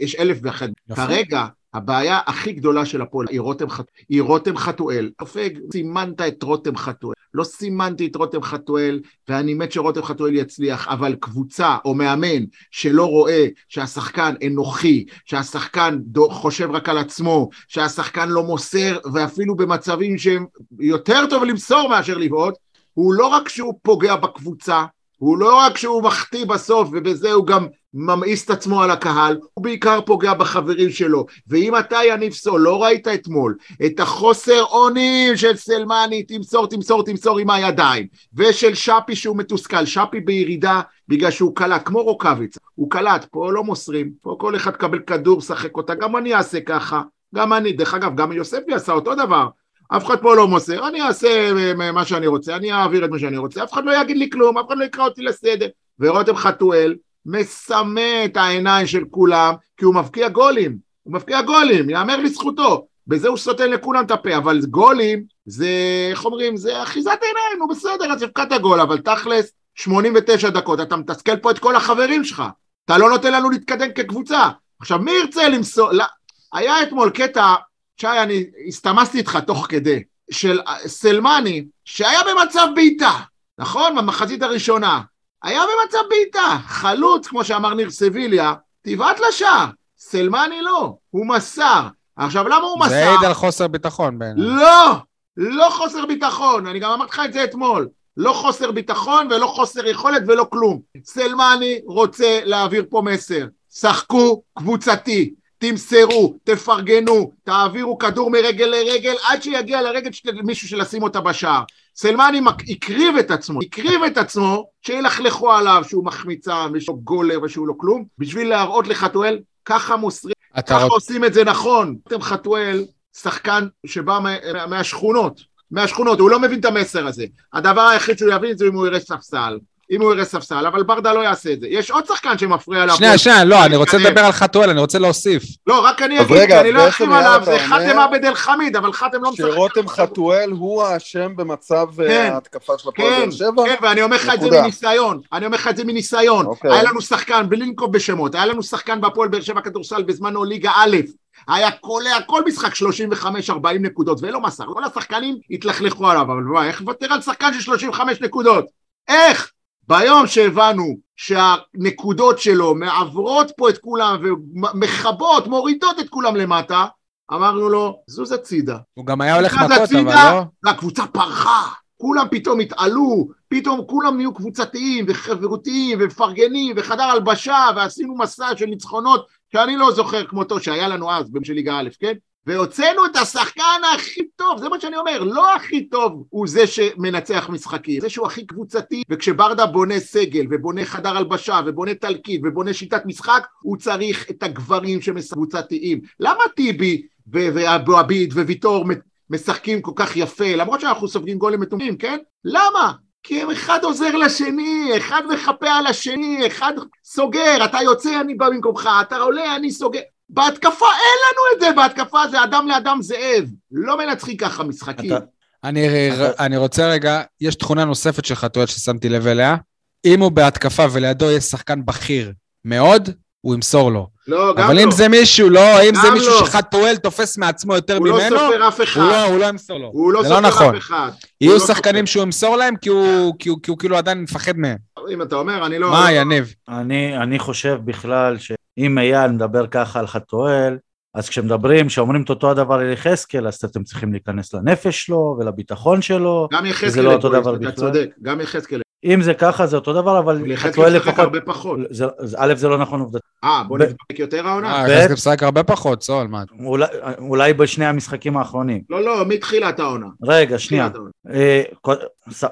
יש אלף ואחת. כרגע, הבעיה הכי גדולה של הפועל היא רותם. היא רותם חתואל. ספק, סימנת את רותם חתואל. לא סימנתי את רותם חתואל, ואני מת שרותם חתואל יצליח, אבל קבוצה או מאמן שלא רואה שהשחקן אנוכי, שהשחקן חושב רק על עצמו, שהשחקן לא מוסר, ואפילו במצבים שהם יותר טוב למסור מאשר לבעוט, הוא לא רק שהוא פוגע בקבוצה, הוא לא רק שהוא מחטיא בסוף ובזה הוא גם ממאיס את עצמו על הקהל, הוא בעיקר פוגע בחברים שלו. ואם אתה, יניב סול, לא ראית אתמול את החוסר אונים של סלמני, תמסור, תמסור, תמסור עם הידיים, ושל שפי שהוא מתוסכל, שפי בירידה בגלל שהוא קלט, כמו רוקאביץ, הוא קלט, פה לא מוסרים, פה כל אחד קבל כדור, שחק אותה, גם אני אעשה ככה, גם אני, דרך אגב, גם יוספי עשה אותו דבר. אף אחד פה לא מוסר, אני אעשה מה שאני רוצה, אני אעביר את מה שאני רוצה, אף אחד לא יגיד לי כלום, אף אחד לא יקרא אותי לסדר. ורותם חתואל מסמא את העיניים של כולם, כי הוא מבקיע גולים, הוא מבקיע גולים, יאמר לזכותו. בזה הוא סוטן לכולם את הפה, אבל גולים זה, איך אומרים, זה אחיזת עיניים, הוא בסדר, אז הבקעת גול, אבל תכלס, 89 דקות, אתה מתסכל פה את כל החברים שלך, אתה לא נותן לנו להתקדם כקבוצה. עכשיו, מי ירצה למסור, לא, היה אתמול קטע שי, אני הסתמסתי איתך תוך כדי, של סלמני, שהיה במצב בעיטה, נכון? במחצית הראשונה. היה במצב בעיטה. חלוץ, כמו שאמר ניר סביליה, תבעט לשער. סלמני לא, הוא מסר. עכשיו, למה הוא מסר? זה העיד על חוסר ביטחון בעיניי. לא, לא חוסר ביטחון. אני גם אמרתי לך את זה אתמול. לא חוסר ביטחון ולא חוסר יכולת ולא כלום. סלמני רוצה להעביר פה מסר. שחקו קבוצתי. תמסרו, תפרגנו, תעבירו כדור מרגל לרגל עד שיגיע לרגל של מישהו שלשים אותה בשער. סלמני הקריב את עצמו, הקריב את עצמו שילכלכו עליו שהוא מחמיצה ויש לו גולר ושהוא לא כלום, בשביל להראות לחתואל, ככה מוסרים, ככה רוצ... עושים את זה נכון. אתם חתואל, שחקן שבא מהשכונות, מהשכונות, הוא לא מבין את המסר הזה. הדבר היחיד שהוא יבין זה אם הוא יראה ספסל. אם הוא יראה ספסל, אבל ברדה לא יעשה את זה. יש עוד שחקן שמפריע לה. שנייה, שנייה, לא, אני רוצה לדבר על חתואל, אני רוצה להוסיף. לא, רק אני אגיד, אני לא ארחיב עליו, זה חתם עבד אל חמיד, אבל חתם לא משחק. שרותם חתואל הוא האשם במצב אה, כן, ההתקפה של הפועל באר שבע? כן, ואני אומר לך את זה מניסיון, אני אומר לך את זה מניסיון. אוקיי. היה לנו שחקן, בלי לנקוב בשמות, היה לנו שחקן בהפועל באר שבע כדורסל בזמנו ליגה א', היה קולע כל משחק 35-40 נקודות, ולא מסר, כל השחקנים התלכלכו עליו, אבל איך לוותר על שחקן של 35 נקודות? איך? ביום שהבנו שהנקודות שלו מעברות פה את כולם ומכבות, מורידות את כולם למטה, אמרנו לו, זוז הצידה. הוא גם היה הולך מכות, אבל לא? והקבוצה פרחה, כולם פתאום התעלו, פתאום כולם נהיו קבוצתיים וחברותיים ומפרגנים וחדר הלבשה ועשינו מסע של ניצחונות שאני לא זוכר כמותו שהיה לנו אז של ליגה א', כן? והוצאנו את השחקן הכי טוב, זה מה שאני אומר, לא הכי טוב הוא זה שמנצח משחקים, זה שהוא הכי קבוצתי, וכשברדה בונה סגל ובונה חדר הלבשה ובונה תלקיד ובונה שיטת משחק, הוא צריך את הגברים שקבוצתיים. למה טיבי ואבו עביד וויטור משחקים כל כך יפה, למרות שאנחנו סופגים גולים מטומטמים, כן? למה? כי הם אחד עוזר לשני, אחד מחפה על השני, אחד סוגר, אתה יוצא, אני בא במקומך, אתה עולה, אני סוגר. בהתקפה אין לנו את זה, בהתקפה זה אדם לאדם זאב. לא מנצחים ככה משחקים. אתה- אני, אתה- אני רוצה רגע, יש תכונה נוספת של חתואל ששמתי לב אליה. אם הוא בהתקפה ולידו יש שחקן בכיר מאוד, הוא ימסור לו. לא, גם אבל לא. אם זה מישהו, לא, אם זה מישהו לא. שחתואל תופס מעצמו יותר הוא לא ממנו, סופר אף אחד. הוא לא, הוא לא ימסור לו. הוא לא לא סופר נכון. אף אחד. יהיו הוא לא שחקנים סופר. שהוא ימסור להם כי הוא, כי הוא, כי הוא כאילו עדיין מפחד מהם. אם אתה אומר, אני לא... מה, לא- יניב? אני, אני חושב בכלל שאם אייל מדבר ככה על חתואל, אז כשמדברים, כשאומרים את אותו הדבר על יחזקאל, אז אתם צריכים להיכנס לנפש שלו ולביטחון שלו. גם יחזקאל, לא אותו דבר אתה. צודק, גם יחזקאל. אם זה ככה זה אותו דבר, אבל חתואל יחזקאל משחק לפחות... הרבה פחות. זה, זה, א', זה לא נכון עובדתית. אה, בוא נדבק יותר העונה. אה, יחזקאל משחק הרבה פחות, סול, מה? אולי, אולי בשני המשחקים האחרונים. לא, לא, מתחילת העונה. רגע, שנייה. אה,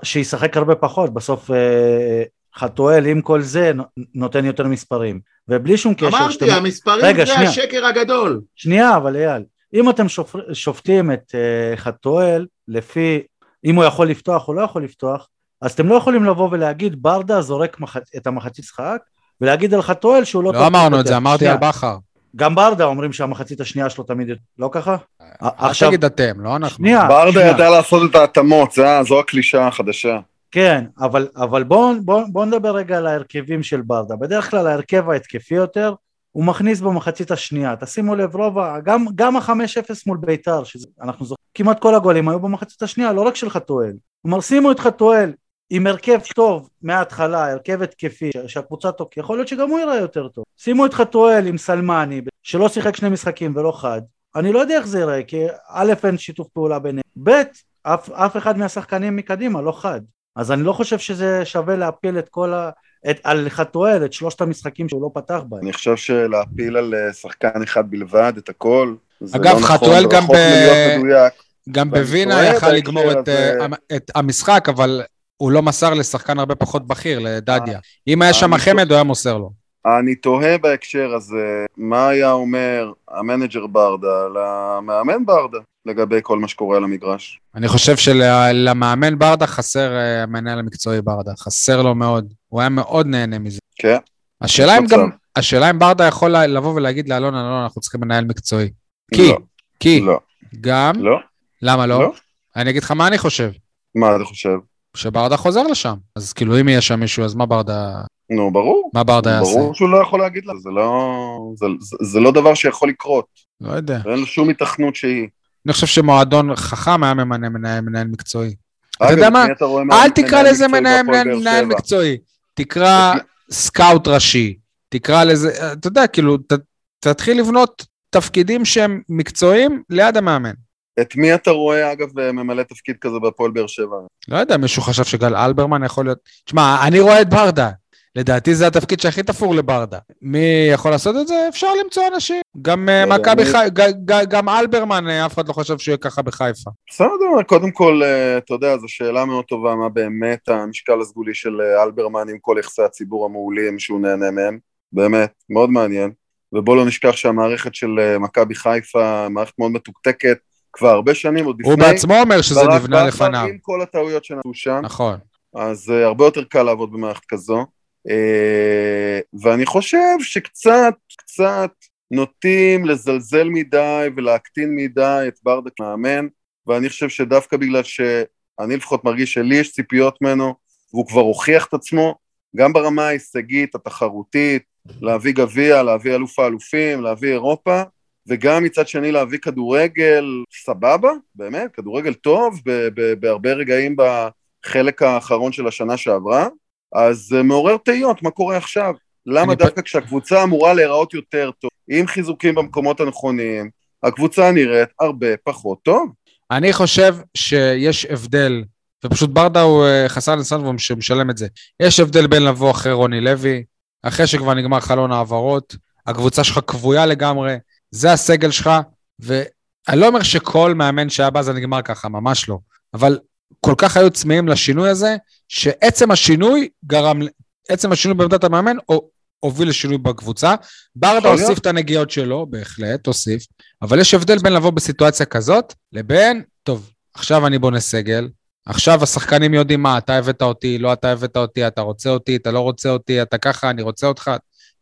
שישחק הרבה פחות, בסוף אה, חתואל עם כל זה נו- נותן יותר מספרים. ובלי שום קשר... אמרתי, שאתם- המספרים רגע, זה שנייה. השקר הגדול. שנייה, אבל אייל, אם אתם שופר, שופטים את uh, חתואל לפי אם הוא יכול לפתוח או לא יכול לפתוח, אז אתם לא יכולים לבוא ולהגיד ברדה זורק מח... את המחצית משחק, ולהגיד על חתואל שהוא לא... לא אמרנו את. זה, אמרתי שנייה, על בכר. גם ברדה אומרים שהמחצית השנייה שלו תמיד... לא ככה? אל עכשיו, תגיד אתם, לא אנחנו. שנייה, ברדה שנייה. ידע לעשות את ההתאמות, זו הקלישאה החדשה. כן, אבל, אבל בואו בוא, בוא נדבר רגע על ההרכבים של ברדה. בדרך כלל ההרכב ההתקפי יותר, הוא מכניס במחצית השנייה. תשימו לב, רוב, גם, גם ה-5-0 מול ביתר, שאנחנו זוכרים, כמעט כל הגולים היו במחצית השנייה, לא רק של חתואל. כלומר, שימו את חתואל עם הרכב טוב מההתחלה, הרכב התקפי, שהקבוצה טוב, יכול להיות שגם הוא ייראה יותר טוב. שימו את חתואל עם סלמני, שלא שיחק שני משחקים ולא חד. אני לא יודע איך זה ייראה, כי א', אין שיתוף פעולה ביניהם, ב', אף, אף אחד מהשחקנים מקדימה לא חד. אז אני לא חושב שזה שווה להפיל את כל ה... את, על חתואל, את שלושת המשחקים שהוא לא פתח בהם. אני חושב שלהפיל על אה, שחקן אחד בלבד את הכל, זה אגב, לא נכון, חתואל גם רחוק ב- מלהיות מדויק. גם בווינה יכל לגמור את. אה, את המשחק, אבל הוא לא מסר לשחקן הרבה פחות בכיר, לדדיה. אם היה שם חמד, הוא היה מוסר לו. אני תוהה בהקשר הזה, מה היה אומר המנג'ר ברדה למאמן ברדה לגבי כל מה שקורה על המגרש. אני חושב שלמאמן ברדה חסר אה, המנהל המקצועי ברדה, חסר לו מאוד. הוא היה מאוד נהנה מזה. כן, השאלה אם. גם, השאלה אם ברדה יכול לבוא ולהגיד לאלון, אלון, אנחנו צריכים מנהל מקצועי. כי, לא, כי, לא, גם, לא, למה לא? לא. אני אגיד לך מה אני חושב, מה אתה חושב? שברדה חוזר לשם. אז כאילו, אם יהיה שם מישהו, אז מה ברדה, נו, ברור. מה ברדה יעשה? ברור שהוא לא יכול להגיד לה, זה לא, זה, זה, זה לא דבר שיכול לקרות, לא יודע. ואין לו שום התכנות שהיא. אני חושב שמועדון חכם היה ממנה מנהל, מנהל מקצועי. אתה יודע מה? אל תקרא לזה מנהל, מנהל? מקצועי. תקרא סקאוט ראשי. תקרא לזה, אתה יודע, כאילו, ת, תתחיל לבנות תפקידים שהם מקצועיים ליד המאמן. את מי אתה רואה, אגב, ממלא תפקיד כזה בהפועל באר שבע? לא יודע, מישהו חשב שגל אלברמן יכול להיות... תשמע, אני רואה את ברדה. לדעתי זה התפקיד שהכי תפור לברדה. מי יכול לעשות את זה? אפשר למצוא אנשים. גם אה, לא מכבי חיפה, גם אלברמן, אה, אף אחד לא חשב שהוא יהיה ככה בחיפה. בסדר, קודם כל, אה, אתה יודע, זו שאלה מאוד טובה, מה באמת המשקל הסגולי של אלברמן עם כל יחסי הציבור המעולים שהוא נהנה מהם. באמת, מאוד מעניין. ובוא לא נשכח שהמערכת של מכבי חיפה, מערכת מאוד מתוקתקת, כבר הרבה שנים, עוד לפני... הוא בעצמו אומר שזה נבנה לפניו. עם כל הטעויות שנעשו שם. נכון. אז uh, הרבה יותר קל לעבוד במערכת כזו. Uh, ואני חושב שקצת, קצת נוטים לזלזל מדי ולהקטין מדי את ברדה כמאמן, ואני חושב שדווקא בגלל שאני לפחות מרגיש שלי יש ציפיות ממנו, והוא כבר הוכיח את עצמו, גם ברמה ההישגית, התחרותית, להביא גביע, להביא אלוף האלופים, להביא אירופה, וגם מצד שני להביא כדורגל סבבה, באמת, כדורגל טוב, ב- ב- בהרבה רגעים ב... החלק האחרון של השנה שעברה, אז זה מעורר תהיות, מה קורה עכשיו? למה דווקא כשהקבוצה אמורה להיראות יותר טוב, עם חיזוקים במקומות הנכונים, הקבוצה נראית הרבה פחות טוב. אני חושב שיש הבדל, ופשוט ברדה הוא אה, חסר ניסיון והוא מש- משלם את זה. יש הבדל בין לבוא אחרי רוני לוי, אחרי שכבר נגמר חלון העברות, הקבוצה שלך כבויה לגמרי, זה הסגל שלך, ואני לא אומר שכל מאמן שהיה בא זה נגמר ככה, ממש לא. אבל כל כך היו צמאים לשינוי הזה, שעצם השינוי גרם, עצם השינוי בעמדת המאמן או, הוביל לשינוי בקבוצה. ברדה. הוסיף את הנגיעות שלו, בהחלט, הוסיף, אבל יש הבדל בין לבוא בסיטואציה כזאת, לבין, טוב, עכשיו אני בונה סגל, עכשיו השחקנים יודעים מה, אתה הבאת אותי, לא אתה הבאת אותי, אתה רוצה אותי, אתה לא רוצה אותי, אתה ככה, אני רוצה אותך.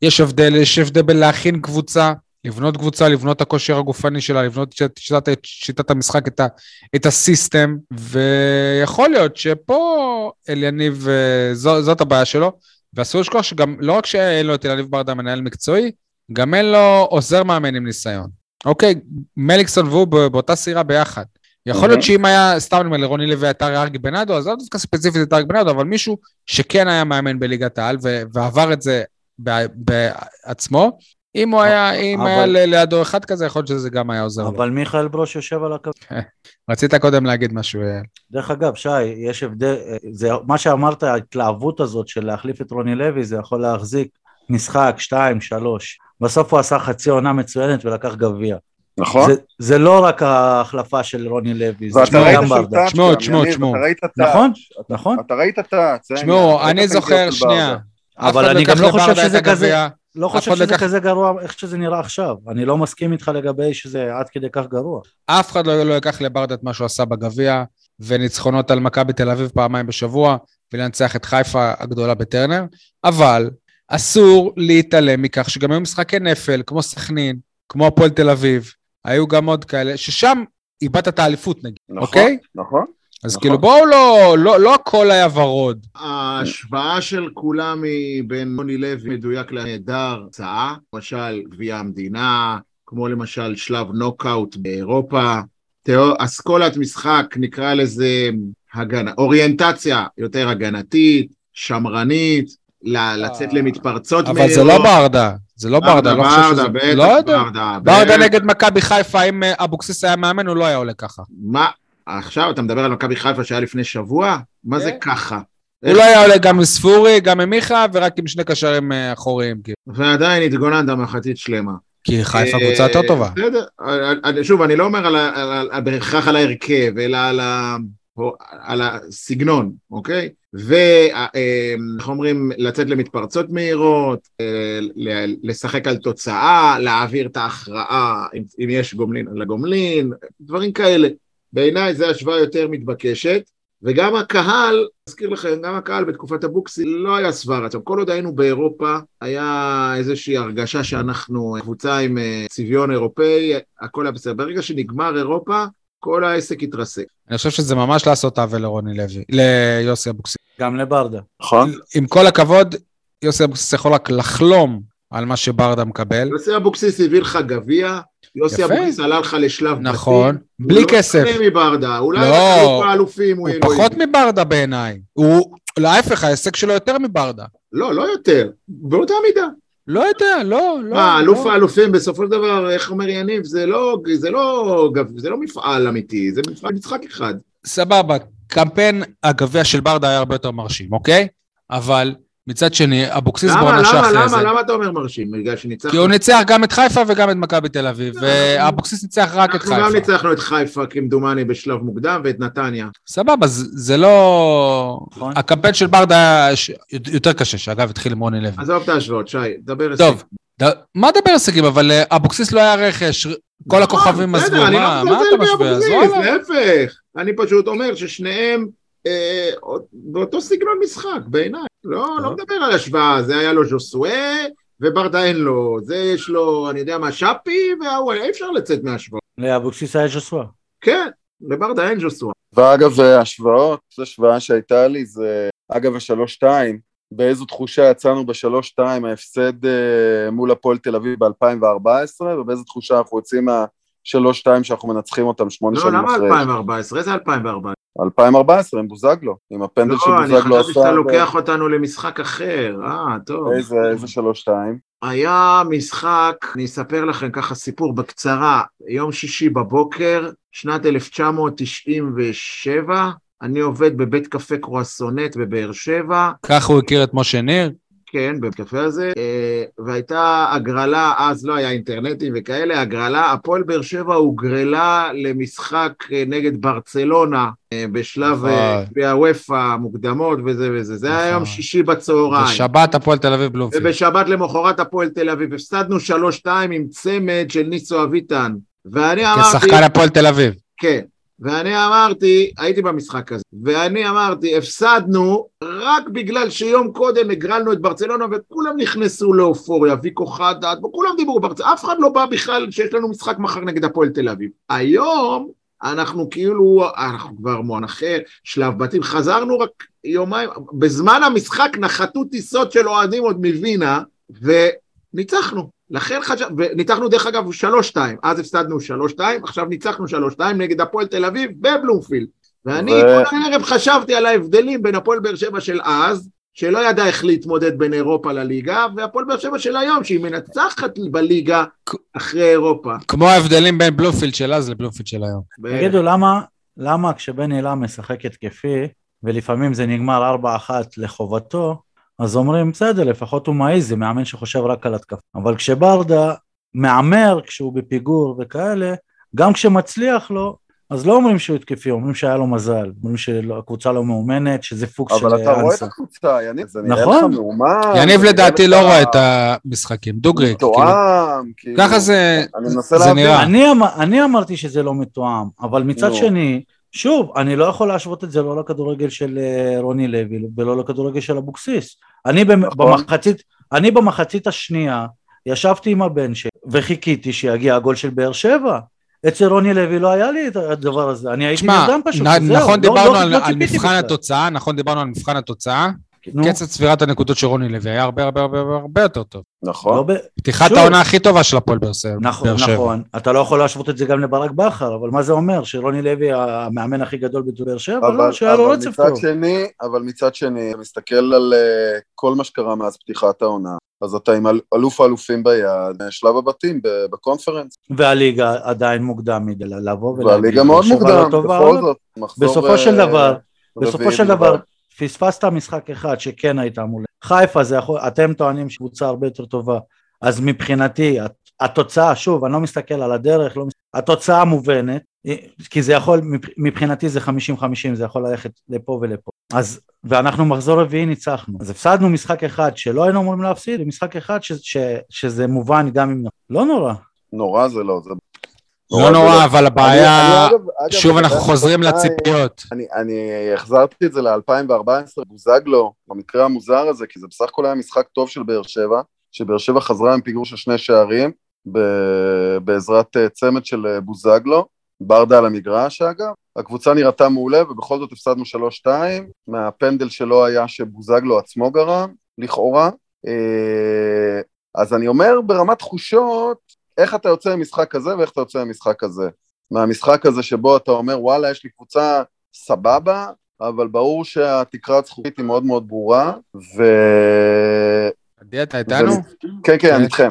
יש הבדל, יש הבדל בין להכין קבוצה, לבנות קבוצה, לבנות את הכושר הגופני שלה, לבנות את שיטת, את שיטת המשחק, את, ה, את הסיסטם, ויכול להיות שפה אליניב, אה, זו, זאת הבעיה שלו, ואסור לשכוח שגם, לא רק שאין לו את אליניב ברדה מנהל מקצועי, גם אין לו עוזר מאמן עם ניסיון. אוקיי, מליקסון והוא באותה סירה ביחד. יכול להיות Mhm. שאם היה, סתם אני אומר, לרוני לוי הייתה ארגי בנאדו, אז לא דווקא ספציפית את ארגי בנאדו, אבל מישהו שכן היה מאמן בליגת העל ועבר את זה בעצמו, אם הוא היה, אם היה לידו אחד כזה, יכול להיות שזה גם היה עוזר לו. אבל מיכאל ברוש יושב על הקו. רצית קודם להגיד משהו, אה, דרך אגב, שי, יש הבדל, זה, מה שאמרת, ההתלהבות הזאת של להחליף את רוני לוי, זה יכול להחזיק משחק, שתיים, שלוש. בסוף הוא עשה חצי עונה מצוינת ולקח גביע. נכון? זה, זה לא רק ההחלפה של רוני לוי, זה גם ברדה. תשמעו, תשמעו, תשמעו. נכון, נכון. אתה ראית טאץ', זה תשמעו. אני את זוכר, שנייה, אבל אחד אני גם לא חושב את שזה כזה-. לא חושב אחד שזה לקח- כזה גרוע איך שזה נראה עכשיו. אני לא מסכים איתך לגבי שזה עד כדי כך גרוע. אף אחד לא, לא ייקח לברדה את מה שהוא עשה בגביע, וניצחונות על מכבי תל אביב פעמיים בשבוע, ולנצח את חיפה הגדולה בטרנר, אבל אסור להתעלם מכך שגם היו משחקי נפל, כמו סכנין, כמו הפועל תל אביב, היו גם עוד כאלה, ששם איבדת את האליפות נגיד, נכון, אוקיי? נכון. אז נכון. כאילו בואו לא, לא, לא הכל היה ורוד. ההשוואה של כולם היא בין רוני לוי מדויק לנהדר, הצעה, למשל גביע המדינה, כמו למשל שלב נוקאוט באירופה, תיאור, אסכולת משחק, נקרא לזה הגנה, אוריינטציה יותר הגנתית, שמרנית, ל- לצאת למתפרצות אבל זה לא ברדה, זה לא ברדה, לא חושב שזה... בטח, לא. ברדה. ברדה בטח. נגד מכבי חיפה, אם אה, אבוקסיס היה מאמן, הוא לא היה עולה ככה. מה, עכשיו אתה מדבר על מכבי חיפה שהיה לפני שבוע? מה זה כן. ככה? הוא לא היה עולה גם עם ספורי, גם עם מיכה, ורק עם שני קשרים אה, אחוריים. כאילו. ועדיין התגוננת מחצית שלמה. כי חיפה קבוצה יותר טובה. אה, בסדר, אני- שוב, אני לא אומר בהכרח על ההרכב, אלא על ה- על הסגנון, אוקיי? ואיך אומרים, לצאת למתפרצות מהירות, אה, ל- לשחק על תוצאה, להעביר את ההכרעה, אם- אם יש גומלין על הגומלין, דברים כאלה. בעיניי זו השוואה יותר מתבקשת, וגם הקהל, אזכיר לכם, גם הקהל בתקופת אבוקסי לא היה שבע רצון. כל עוד היינו באירופה, היה איזושהי הרגשה שאנחנו קבוצה עם אה, צביון אירופאי, הכל היה בסדר. ברגע שנגמר אירופה, כל העסק התרסק. אני חושב שזה ממש לעשות עוול לרוני לוי, ליוסי אבוקסיס. גם לברדה. נכון. עם כל הכבוד, יוסי אבוקסיס יכול רק לחלום על מה שברדה מקבל. יוסי אבוקסיס הביא לך גביע, יוסי. אבוקסיס עלה לך לשלב נכון, בתים. בלי הוא כסף. לא שונה מברדה, אולי לא. האלופים הוא הוא אלוהים. פחות מברדה בעיניי. הוא, להפך, ההישג שלו יותר מברדה. לא, לא יותר, באותה מידה. לא יודע, לא, לא. מה, אלוף לא. האלופים בסופו של דבר, איך אומר יניב, זה לא, זה לא, זה לא מפעל אמיתי, זה מפעל משחק אחד. סבבה, קמפיין הגביע של ברדה היה הרבה יותר מרשים, אוקיי? אבל מצד שני, אבוקסיס למה, בעונה למה, שאחרי למה, זה... למה אתה אומר מרשים? בגלל שניצחנו? כי הוא ניצח גם את חיפה וגם את מכבי תל אביב, לא, ואבוקסיס ניצח רק את אנחנו גם חיפה. ניצחנו את חיפה כמדומני בשלב מוקדם ואת נתניה. סבבה, זה זה לא... נכון. הקמפיין של ברדה יותר קשה, שאגב התחיל עם רוני לוי. עזוב את ההשוואות, שי, דבר טוב, ד- מה דבר הישגים? אבל אה, אבוקסיס לא היה רכש, כל הכוכבים עזבו, נכון, בסדר, אני מה לא אתה משווה? אז באבוקסיס, וואלה. להפך. אני פשוט אומר ששניהם אה, באותו סגנון משחק, בעיניי. לא, לא מדבר על השוואה, זה היה לו ז'וסואה, וברדה אין לו. זה יש לו, אני יודע מה, שפי, וההוא, אי אפשר לצאת מהשוואות. לאבוקסיס היה ז'וסואה. כן, לברדה אין ז'וסואה. ואגב, השוואות, זו השוואה שהייתה לי, זה אגב השלוש-שתיים, באיזו תחושה יצאנו בשלוש-שתיים, ההפסד אה, מול הפועל תל אביב ב-2014, ובאיזו תחושה אנחנו יוצאים שלוש-שתיים שאנחנו מנצחים אותם שמונה לא, שנים למה אחרי. 2014? איזה 2014? 2014 עם בוזגלו, עם הפנדל לא, אני שבוזגלו חשבתי עשה. שאתה ב- לוקח אותנו למשחק אחר. אה, טוב. איזה איזה שלוש-שתיים? היה משחק, אני אספר לכם ככה סיפור בקצרה, יום שישי בבוקר, שנת 1997, אני עובד בבית קפה קרואסונט בבאר שבע, ככה הוא הכיר את משה ניר? כן, בבית קפה הזה, אה, והייתה הגרלה, אז לא היה אינטרנטים וכאלה, הגרלה, הפועל באר שבע הוגרלה למשחק אה, נגד ברצלונה אה, בשלב נכון. גביע וופא, מוקדמות וזה וזה, זה היה נכון. יום שישי בצהריים. בשבת הפועל תל אביב בלומפילד. ובשבת למחרת הפועל תל אביב, הפסדנו 3-2 עם צמד של ניסו אביטן. ואני אמרתי, כשחקן הפועל תל אביב. כן, ואני אמרתי, הייתי במשחק הזה, ואני אמרתי, הפסדנו רק בגלל שיום קודם הגרלנו את ברצלונה וכולם נכנסו לאופוריה, ויקו חדד, וכולם דיברו ברצלונה, אף אחד לא בא בכלל שיש לנו משחק מחר נגד הפועל תל אביב. היום אנחנו כאילו, אנחנו כבר מוען אחר, שלב בתים, חזרנו רק יומיים, בזמן המשחק נחתו טיסות של אוהדים עוד מווינה, וניצחנו. לכן חשב, וניצחנו דרך אגב 3-2, אז הפסדנו 3-2, עכשיו ניצחנו 3-2 נגד הפועל תל אביב בבלומפילד. ואני ו- כל הערב חשבתי על ההבדלים בין הפועל באר שבע של אז, שלא ידע איך להתמודד בין אירופה לליגה, והפועל באר שבע של היום, שהיא מנצחת בליגה אחרי אירופה. כמו ההבדלים בין בלומפילד של אז לבלומפילד של היום. תגידו, למה, למה כשבני לם משחק התקפי, ולפעמים זה נגמר 4-1 לחובתו, אז אומרים, בסדר, לפחות הוא מעז, זה מאמן שחושב רק על התקפה. אבל כשברדה מהמר, כשהוא בפיגור וכאלה, גם כשמצליח לו, אז לא אומרים שהוא התקפי, אומרים שהיה לו מזל, אומרים שהקבוצה לא מאומנת, שזה פוקס של אבל אתה רואה את אנסה. הקבוצה, יניב, זה נראה לך נכון. מאומן. יניב לדעתי לך לא רואה את המשחקים, דוגרי. כאילו. מתואם, כאילו. ככה זה. נראה. אני, אמ- אני אמרתי שזה לא מתואם, אבל מצד. שני, שוב, אני לא יכול להשוות את זה לא לכדורגל של אה, רוני לוי ולא לכדורגל של אבוקסיס. אני נכון. במחצית, אני במחצית השנייה ישבתי עם הבן שלי וחיכיתי שיגיע הגול של באר שבע. אצל רוני לוי לא היה לי את הדבר הזה, אני הייתי נרדם פשוט, זהו, נכון לא- דיברנו לא- על לא על מבחן. התוצאה, נכון דיברנו על מבחן התוצאה, נו, קצב צבירת הנקודות של רוני לוי היה הרבה הרבה הרבה הרבה יותר טוב. לא נכון. ב- פתיחת שוב. העונה הכי טובה של הפועל באר שבע. נכון. נכון, אתה לא יכול להשוות את זה גם לברק בכר, אבל מה זה אומר? שרוני לוי המאמן הכי גדול בבאר שבע? אבל, לא, שהיה לו אבל רצף מצד טוב. שני, אבל מצד שני, אתה מסתכל על uh, כל מה שקרה מאז פתיחת העונה, אז אתה עם אל- אלוף האלופים ביד, שלב הבתים ב- בקונפרנס, והליגה עדיין מוקדם מדי לבוא ולהגיד. והליגה מאוד לא מוקדם, בכל זאת, בסופו של אה, דבר, בסופו של. דבר, פספסת משחק אחד שכן היית מול... חיפה זה יכול, אתם טוענים שקבוצה הרבה יותר טובה, אז מבחינתי, הת- התוצאה, שוב, אני לא מסתכל על הדרך, לא, מס- התוצאה מובנת, כי זה יכול, מבח- מבחינתי זה 50-50, זה יכול ללכת לפה ולפה. אז, ואנחנו מחזור רביעי ניצחנו. אז הפסדנו משחק אחד שלא היינו אמורים להפסיד, ומשחק אחד ש, ש, שזה מובן גם אם... לא נורא. נורא זה לא, זה... לא זה נורא, אבל הבעיה, שוב אנחנו חוזרים לציפיות. אני, החזרתי את זה ל-2014, בוזגלו, במקרה המוזר הזה, כי זה בסך הכל היה משחק טוב של באר שבע, שבאר שבע חזרה עם פיגור של שני שערים, בעזרת אה, צמד של אה, בוזגלו, ברדה על המגרש אגב, הקבוצה נראתה מעולה ובכל זאת הפסדנו 3-2, מהפנדל שלא היה שבוזגלו עצמו גרם, לכאורה. אה, אז אני אומר ברמת תחושות, איך אתה יוצא ממשחק כזה ואיך אתה יוצא ממשחק כזה. מהמשחק הזה שבו אתה אומר וואלה יש לי קבוצה סבבה, אבל ברור שהתקרת זכוכית היא מאוד מאוד ברורה, ו... עדי, אתה איתנו? כן, כן, אני כן. איתכם.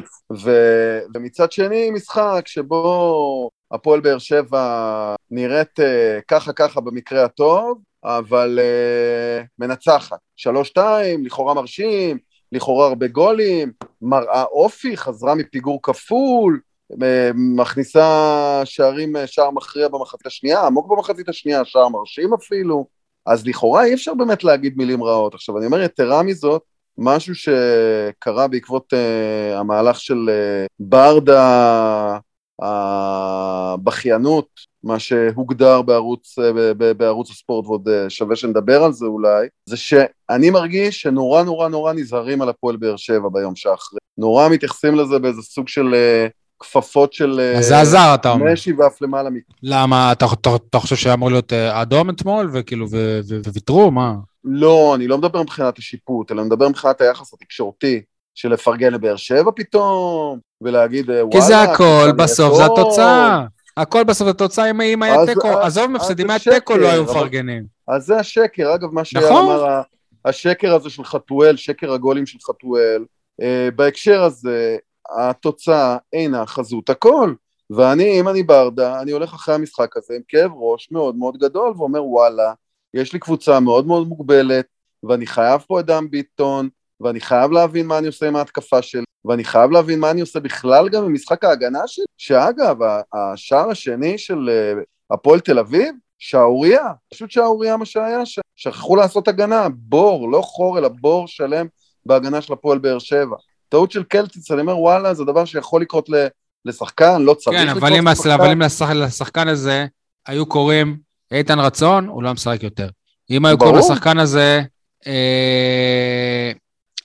ומצד שני, משחק שבו הפועל באר שבע נראית אה, ככה ככה במקרה הטוב, אבל אה, מנצחת. שלוש-שתיים, לכאורה מרשים, לכאורה הרבה גולים, מראה אופי, חזרה מפיגור כפול, אה, מכניסה שערים, אה, שער מכריע במחצית השנייה, עמוק במחצית השנייה, שער מרשים אפילו. אז לכאורה אי אפשר באמת להגיד מילים רעות. עכשיו, אני אומר, יתרה מזאת, משהו שקרה בעקבות uh, המהלך של uh, ברדה, הבכיינות, מה שהוגדר בערוץ, ב- בערוץ הספורט, ועוד uh, שווה שנדבר על זה אולי, זה שאני מרגיש שנורא נורא נורא נזהרים על הפועל באר שבע ביום שאחרי. נורא מתייחסים לזה באיזה סוג של uh, כפפות של אז זה עזר, אתה אומר. משי ואף למעלה מכ... למה, אתה- אתה אתה חושב שהיה אמור להיות אה, אדום אתמול, וכאילו, וויתרו? מה? לא, אני לא מדבר מבחינת השיפוט, אלא מדבר מבחינת היחס התקשורתי, של לפרגן לבאר שבע פתאום, ולהגיד אה, וואלה... כי זה הכל, בסוף זה התוצאה. הכל בסוף התוצאה, אם היה תיקו, אז- עזוב אז מפסידים, היה תיקו, לא היו מפרגנים. אז זה השקר, אגב, מה שאייל נכון. אמר, השקר הזה של חתואל, שקר הגולים של חתואל, אה, בהקשר הזה, התוצאה אינה חזות הכל. ואני, אם אני ברדה, אני הולך אחרי המשחק הזה עם כאב ראש מאוד מאוד גדול, ואומר וואלה, יש לי קבוצה מאוד מאוד מוגבלת, ואני חייב פה את דן ביטון, ואני חייב להבין מה אני עושה עם ההתקפה שלי, ואני חייב להבין מה אני עושה בכלל גם עם משחק ההגנה שלי, שאגב, השער השני של אה, הפועל תל אביב, שערורייה, פשוט שערורייה מה שהיה שם. שכחו לעשות הגנה, בור, לא חור, אלא בור שלם בהגנה של הפועל באר שבע. טעות של קלטיץ, אני אומר, וואלה, זה דבר שיכול לקרות לשחקן, לא צריך כן, לקרות לשחקן. אבל אם לשח- לשחקן הזה היו קוראים איתן רצון, הוא לא משחק יותר. אם היו. קוראים לשחקן הזה, אה,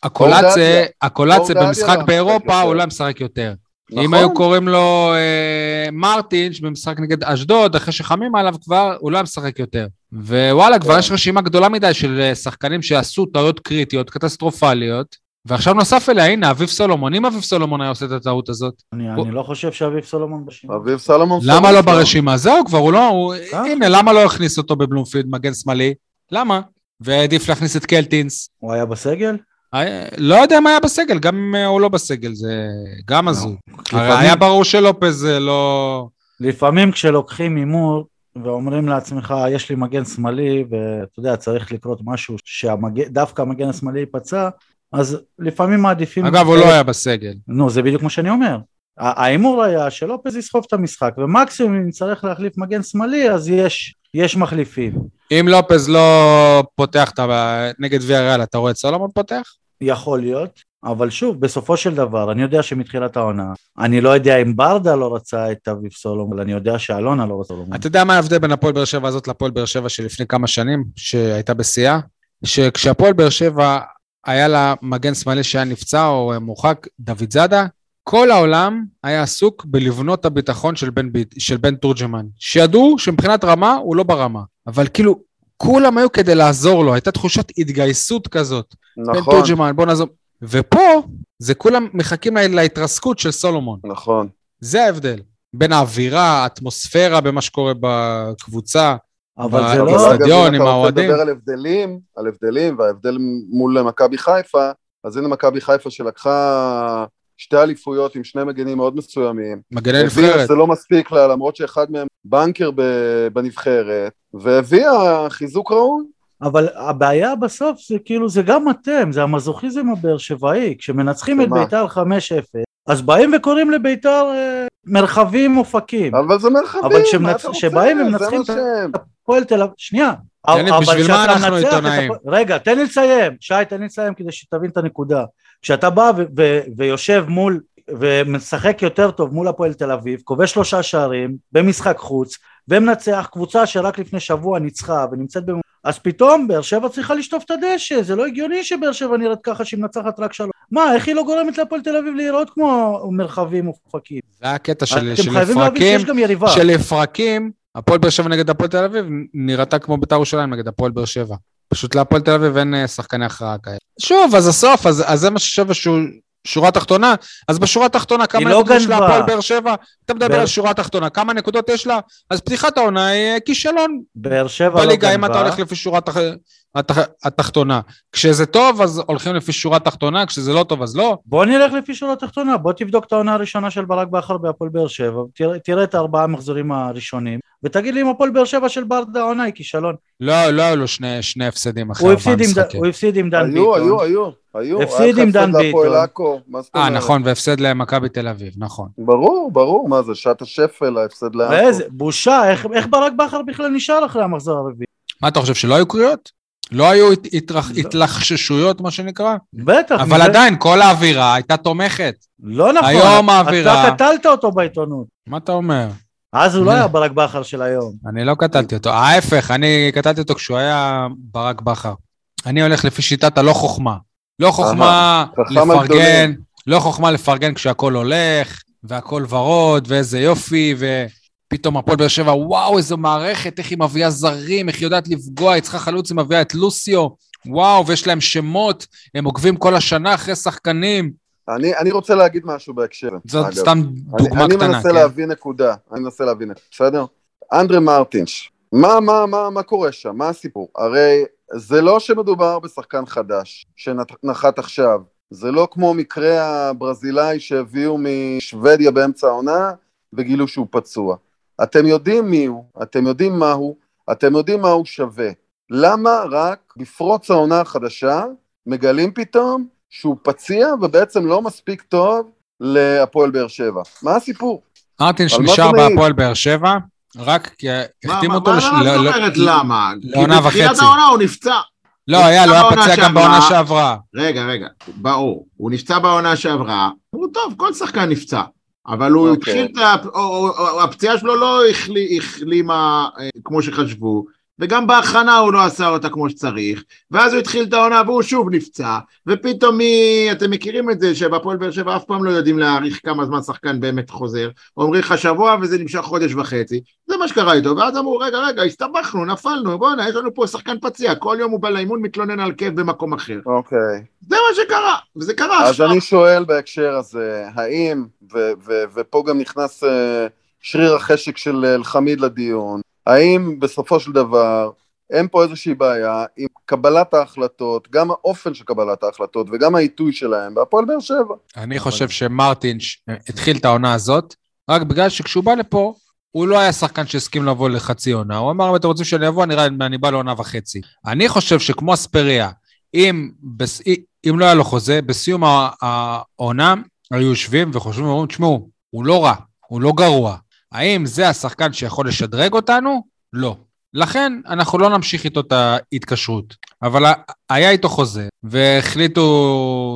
הקולצה. הקולצה במשחק משחק באירופה, לא משחק יותר. נכון. אם היו קוראים לו אה, מרטינש במשחק נגד אשדוד, אחרי שחמים עליו כבר, הוא לא היה משחק יותר. ווואלה, כבר כן. יש רשימה גדולה מדי של אה, שחקנים שעשו טעויות קריטיות, קטסטרופליות, ועכשיו נוסף אליה, הנה, אביב סולומון. אם אביב סולומון היה עושה את הטעות הזאת, אני הוא- אני לא חושב שאביב סולומון ברשימה. אביב סלומון למה לא סולומון. ברשימה? זהו, כבר הוא לא... הוא- ככה. הנה, למה לא הכניס אותו בבלומפילד, מגן שמאלי? למה? והעדיף להכניס את קלטינס. הוא היה בסגל? אה, לא יודע אם היה בסגל, גם אם אה, הוא לא בסגל, זה גם הזוי. הרי היה ברור שלופז אה, לא... לפעמים כשלוקחים הימור ואומרים לעצמך, יש לי מגן שמאלי, ואתה יודע, צריך לקרות משהו שדווקא המגן השמאלי ייפצע, אז לפעמים מעדיפים... אגב, הוא לא היה בסגל. נו, זה בדיוק מה שאני אומר. ההימור היה שלופז יסחוב את המשחק, ומקסימום אם נצטרך להחליף מגן שמאלי, אז יש, יש מחליפים. אם לופז לא פותח. נגד ויאריאל, אתה רואה את סולומון פותח? יכול להיות, אבל שוב, בסופו של דבר, אני יודע שמתחילת העונה, אני לא יודע אם ברדה לא רצה את אביב סולומון, אבל אני יודע שאלונה לא רצה סולומון. אתה יודע מה ההבדל בין הפועל באר שבע הזאת לפועל באר שבע שלפני כמה שנים, שהייתה בשיאה? שכשהפועל באר שבע היה לה מגן שמאלי שהיה נפצע או מורחק, דוד זאדה, כל העולם היה עסוק בלבנות את הביטחון של בן, של בן תורג'מן, שידעו שמבחינת רמה הוא לא ברמה, אבל כאילו כולם היו כדי לעזור לו, הייתה תחושת התגייסות כזאת. בן נכון, תורג'מן, בוא נעזור. ופה זה כולם מחכים לה- להתרסקות של סולומון. נכון. זה ההבדל. בין האווירה, האטמוספירה במה שקורה בקבוצה. אבל זה אבל לא... אם עם אתה רוצה האוהדים. לדבר על הבדלים, על הבדלים, וההבדל מול מכבי חיפה, אז הנה מכבי חיפה שלקחה שתי אליפויות עם שני מגנים מאוד מסוימים. מגני נבחרת. שזה לא מספיק לה, למרות שאחד מהם בנקר ב- בנבחרת, והביאה חיזוק ראוי. אבל הבעיה בסוף זה כאילו, זה גם אתם, זה המזוכיזם הבאר שבעי. כשמנצחים את? ביתר 5-0, אז באים וקוראים לביתר אה, מרחבים אופקים. אבל זה מרחבים, אבל כשמנצ- מה אתה רוצה? כשבאים זה ומנצחים את-. הפועל תל אביב, שנייה. אבל בשביל כשאתה מה אנחנו מנצח את עיתונאים? הפועל- רגע, תן לי לסיים. שי, תן לי לסיים כדי שתבין את הנקודה. כשאתה בא ו- ו- ויושב מול, ומשחק יותר טוב מול הפועל תל אביב, כובש שלושה שערים במשחק חוץ, ומנצח קבוצה שרק לפני שבוע ניצחה ונמצאת במ... אז פתאום באר שבע צריכה לשטוף את הדשא, זה לא הגיוני שבאר שבע נראית ככה שהיא מנצחת רק שלוש. מה, איך היא לא גורמת להפועל תל אביב להיראות כמו מרחבים אופקים? זה הקטע של גם יריבה. שלפרקים, הפועל באר שבע נגד הפועל תל אביב נראתה כמו בית"ר ירושלים נגד הפועל באר שבע. פשוט להפועל תל אביב אין אה, שחקני הכרעה כאלה. שוב, אז הסוף, אז אז זה מה ששווה שהוא... שורה תחתונה, אז בשורה התחתונה כמה לא נקודות יש גנבה. להפועל באר שבע? אתה מדבר באר- על שורה תחתונה, כמה נקודות יש לה? אז פתיחת העונה היא אה, כישלון באר שבע לא בליגה, אם אתה גנבה. הולך לפי שורה תח... התח... התחתונה. כשזה טוב, אז הולכים לפי שורה תחתונה, כשזה לא טוב, אז לא. בוא נלך לפי שורה תחתונה, בוא תבדוק את העונה הראשונה של ברק בכר בהפועל באר שבע, תראה, תראה את הארבעה מחזורים הראשונים, ותגיד לי אם הפועל באר שבע של ברדה העונה היא כישלון. לא, לא היו לו שני, שני הפסדים אחרי ארבעה משחקים. הוא הפסיד עם דן ביטון. היו, היו, היו. הפסיד היה לך עם דן ביטון. אה? נכון, והפסד למכבי תל אביב, נכון. ברור, ברור, מה זה, שעת השפל, ההפסד לעכו. ואיזה, בושה, איך, איך ברק בכר בכלל נשאר אחרי המחזור הרביעי? מה אתה חושב, שלא היו קריאות? לא היו הת- התרח... לא. התלחששויות, מה שנקרא? בטח. אבל מזה- עדיין, כל האווירה הייתה תומכת. לא נכון. היום האווירה- אתה קטלת אותו בעיתונות. מה אתה אומר? אז הוא לא אני- היה ברק בכר של היום. אני לא קטלתי אותו. ההפך, אני קטלתי אותו כשהוא היה ברק בכר. אני הולך לפי שיטת הלא חוכמה. לא חוכמה חכם על לפרגן. לא חוכמה לפרגן כשהכול הולך, והכול ורוד, ואיזה יופי, ופתאום הפועל באר שבע, וואו, איזו מערכת, איך היא מביאה זרים, איך היא יודעת לפגוע, היא צריכה חלוץ, היא מביאה את לוסיו, וואו, ויש להם שמות, הם עוקבים כל השנה אחרי שחקנים. אני, אני רוצה להגיד משהו בהקשר. זאת אגב. סתם דוגמה אני, קטנה, אני מנסה כן? להבין נקודה, אני מנסה להבין, בסדר? אנדרה מרטינש, מה, מה, מה, מה קורה שם? מה הסיפור? הרי זה לא שמדובר בשחקן חדש שנחת עכשיו, זה לא כמו מקרה הברזילאי שהביאו משוודיה באמצע העונה וגילו שהוא פצוע. אתם יודעים מי הוא, אתם יודעים מה הוא, אתם יודעים מה הוא שווה. למה רק בפרוץ העונה החדשה מגלים פתאום שהוא פציע ובעצם לא מספיק טוב להפועל באר שבע? מה הסיפור? מרטינש נשאר? בהפועל באר שבע, רק כי החתימו אותו... מה זאת ל- אומרת ל- למה? לעונה כי בתחילת וחצי. העונה הוא נפצע. לא, היה, לא היה פציע גם. בעונה שעברה. רגע, רגע, ברור. הוא נפצע בעונה שעברה, הוא טוב, כל שחקן נפצע. אבל הוא אוקיי. התחיל את ה... הפציעה שלו לא החלי- החלימה אה, כמו שחשבו, וגם בהכנה הוא לא עשה אותה כמו שצריך, ואז הוא התחיל את העונה והוא שוב נפצע, ופתאום מי... אתם מכירים את זה שבהפועל באר שבע אף פעם לא יודעים להעריך כמה זמן שחקן באמת חוזר, אומרים לך שבוע וזה נמשך חודש וחצי, זה מה שקרה איתו, ואז אמרו רגע רגע הסתבכנו, נפלנו, בואנה יש לנו פה שחקן פציע, כל יום הוא בא לאימון מתלונן על כאב במקום אחר, אוקיי. זה מה שקרה, וזה קרה אז עכשיו. אני שואל בהקשר הזה, האם, ופה גם נכנס אה, שריר החשק של אה, אלחמיד לדיון, האם בסופו של דבר אין פה איזושהי בעיה עם קבלת ההחלטות, גם האופן של קבלת ההחלטות וגם העיתוי שלהם בהפועל באר שבע. אני חושב שמרטינש התחיל את העונה הזאת, רק בגלל שכשהוא בא לפה, הוא לא היה שחקן שהסכים לבוא לחצי עונה. הוא אמר, אם אתם רוצים שאני אבוא, נראה, אני בא לעונה וחצי. אני חושב שכמו אספריה, אם, בס... אם לא היה לו חוזה, בסיום העונה היו יושבים וחושבים, ואומרים, תשמעו, הוא לא רע, הוא לא גרוע. האם זה השחקן שיכול לשדרג אותנו? לא. לכן אנחנו לא נמשיך איתו את ההתקשרות. אבל היה איתו חוזה, והחליטו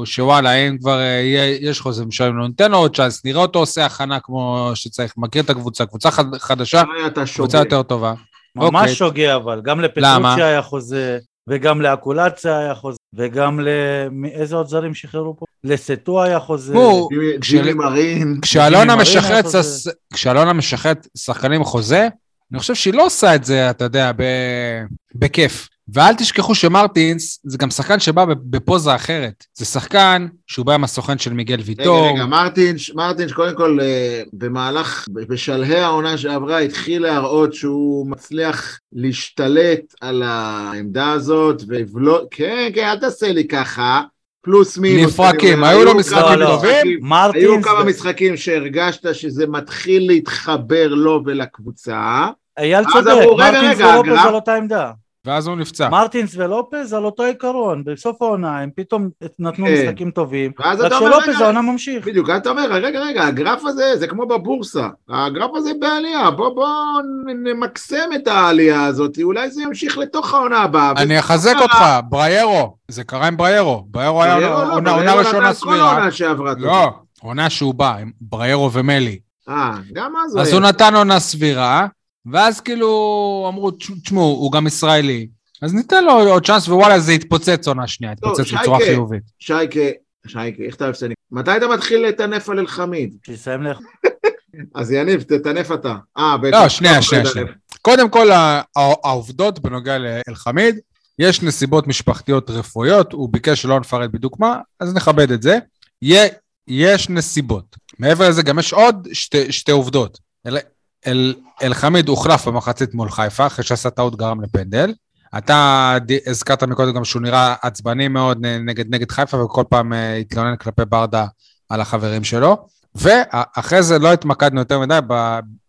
שוואלה, אם כבר אה, יהיה- יש חוזה משלם לו, ניתן לו עוד צ'אנס, נראה אותו עושה הכנה כמו שצריך, מכיר את הקבוצה, קבוצה חד- חדשה. קבוצה יותר טובה. ממש אוקיי. שוגע אבל, גם? לפטרוצ'י היה חוזה, וגם לאקולציה היה חוזה, וגם לאיזה עוד זרים שחררו פה? לסטו היה כש- ג'ימי מרין, כשאלונה משחררת שחקנים חוזה, אני חושב שהיא לא עושה את זה, אתה יודע, ב- בכיף. ואל תשכחו שמרטינס זה גם שחקן שבא בפוזה אחרת. זה שחקן שהוא בא עם הסוכן של מיגל רגע, ויטור. רגע, מרטינש, מרטינש קודם כל אה, במהלך, בשלהי העונה שעברה התחיל להראות שהוא מצליח להשתלט על העמדה הזאת, ולא, כן, כן, אל תעשה לי ככה, פלוס מינוס. נפרקים, היו לו כמה משחקים לא, לא. טובים? היו כמה משחקים שהרגשת שזה מתחיל להתחבר לו ולקבוצה. אייל צודק, מרטינס ולופז על אותה עמדה. ואז הוא נפצע. מרטינס ולופז על אותו עיקרון, בסוף העונה הם פתאום נתנו כן. משחקים טובים, ואז רק אתה אומר, שלופז רגע, העונה ממשיך. בדיוק, אתה אומר, רגע, רגע, הגרף הזה זה כמו בבורסה, הגרף הזה בעלייה, בוא בוא נמקסם את העלייה הזאת, אולי זה ימשיך לתוך העונה הבאה. אני אחזק קרה. אותך, בריירו. זה קרה עם בריירו. בריירו היה לא, עונה בריירו עונה נתן ראשונה כל סבירה. העונה שעברה. לא, עונה שהוא בא, עם בריירו ומלי. אה, גם אז הוא אז היה. הוא נתן עונה סבירה, ואז כאילו אמרו, "תש- תשמעו, הוא גם ישראלי, אז ניתן לו עוד צ'אנס, ווואלה, זה יתפוצץ עונה שנייה, יתפוצץ שייקה. בצורה חיובית. שייקה, שייקה, איך אתה אוהב שאני... מתי אתה מתחיל לטנף על אלחמיד? שיסיים לך. <laughs> אז יניב, תטנף אתה. אה, בטח. לא, שנייה, אתה שנייה, תטנף. שנייה. קודם כל, העובדות בנוגע לאלחמיד, יש נסיבות משפחתיות רפואיות, הוא ביקש שלא נפרט בדיוק מה, אז נכבד את זה. יש נסיבות. מעבר לזה, גם יש עוד שתי, שתי עובדות. אל, אל, אלחמיד הוחלף במחצית מול חיפה, אחרי שעשה טעות גרם לפנדל. אתה הזכרת מקודם גם שהוא נראה עצבני מאוד נגד, נגד חיפה, וכל פעם אה, התלונן כלפי ברדה על החברים שלו. ואחרי זה לא התמקדנו יותר מדי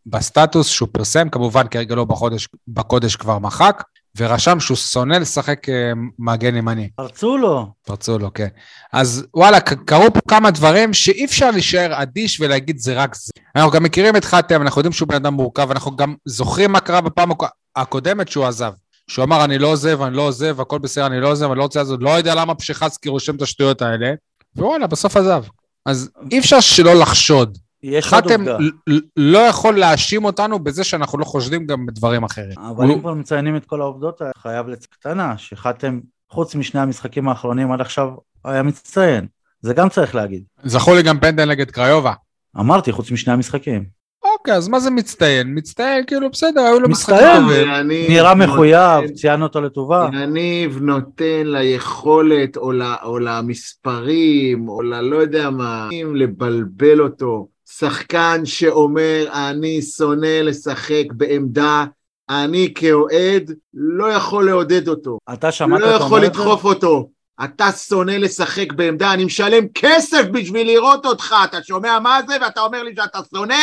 בסטטוס שהוא פרסם, כמובן כרגלו בחודש, בקודש כבר מחק, ורשם שהוא שונא לשחק אה, מגן ימני. פרצו לו. פרצו לו, כן. אז וואלה, קרו פה כמה דברים שאי אפשר להישאר אדיש ולהגיד זה רק זה. אנחנו גם מכירים את חתם, אנחנו יודעים שהוא בן אדם מורכב, אנחנו גם זוכרים מה קרה בפעם הק- הקודמת שהוא עזב. שהוא אמר, אני לא עוזב, אני לא עוזב, הכל בסדר, אני לא עוזב, אני לא רוצה לעזוב, לא יודע למה פשחצקי רושם את השטויות האלה, ווואלה, בסוף עזב. אז אי אפשר שלא לחשוד. יש עוד חתם עובדה. ל- לא יכול להאשים אותנו בזה שאנחנו לא חושדים גם בדברים אחרים. אבל הוא- אם כבר מציינים את כל העובדות חייב לצ... קטנה, שחתם, חוץ משני המשחקים האחרונים עד עכשיו, היה מצטיין. זה גם צריך להגיד. זכור לי גם פנדל נגד קריובה. אמרתי, חוץ משני המשחקים. אוקיי, אז מה זה מצטיין? מצטיין, כאילו, בסדר, היו לו משחקים מצטיין. טובים. נראה מחויב, ציינו אותו לטובה. יניב נותן ליכולת או, ל, או למספרים או ללא יודע מה, לבלבל אותו. שחקן שאומר, אני שונא לשחק בעמדה, אני כאוהד לא יכול לעודד אותו. אתה שמעת לא אותו יכול אומר את זה? לדחוף אותו. אתה שונא לשחק בעמדה, אני משלם כסף בשביל לראות אותך, אתה שומע מה זה ואתה אומר לי שאתה שונא?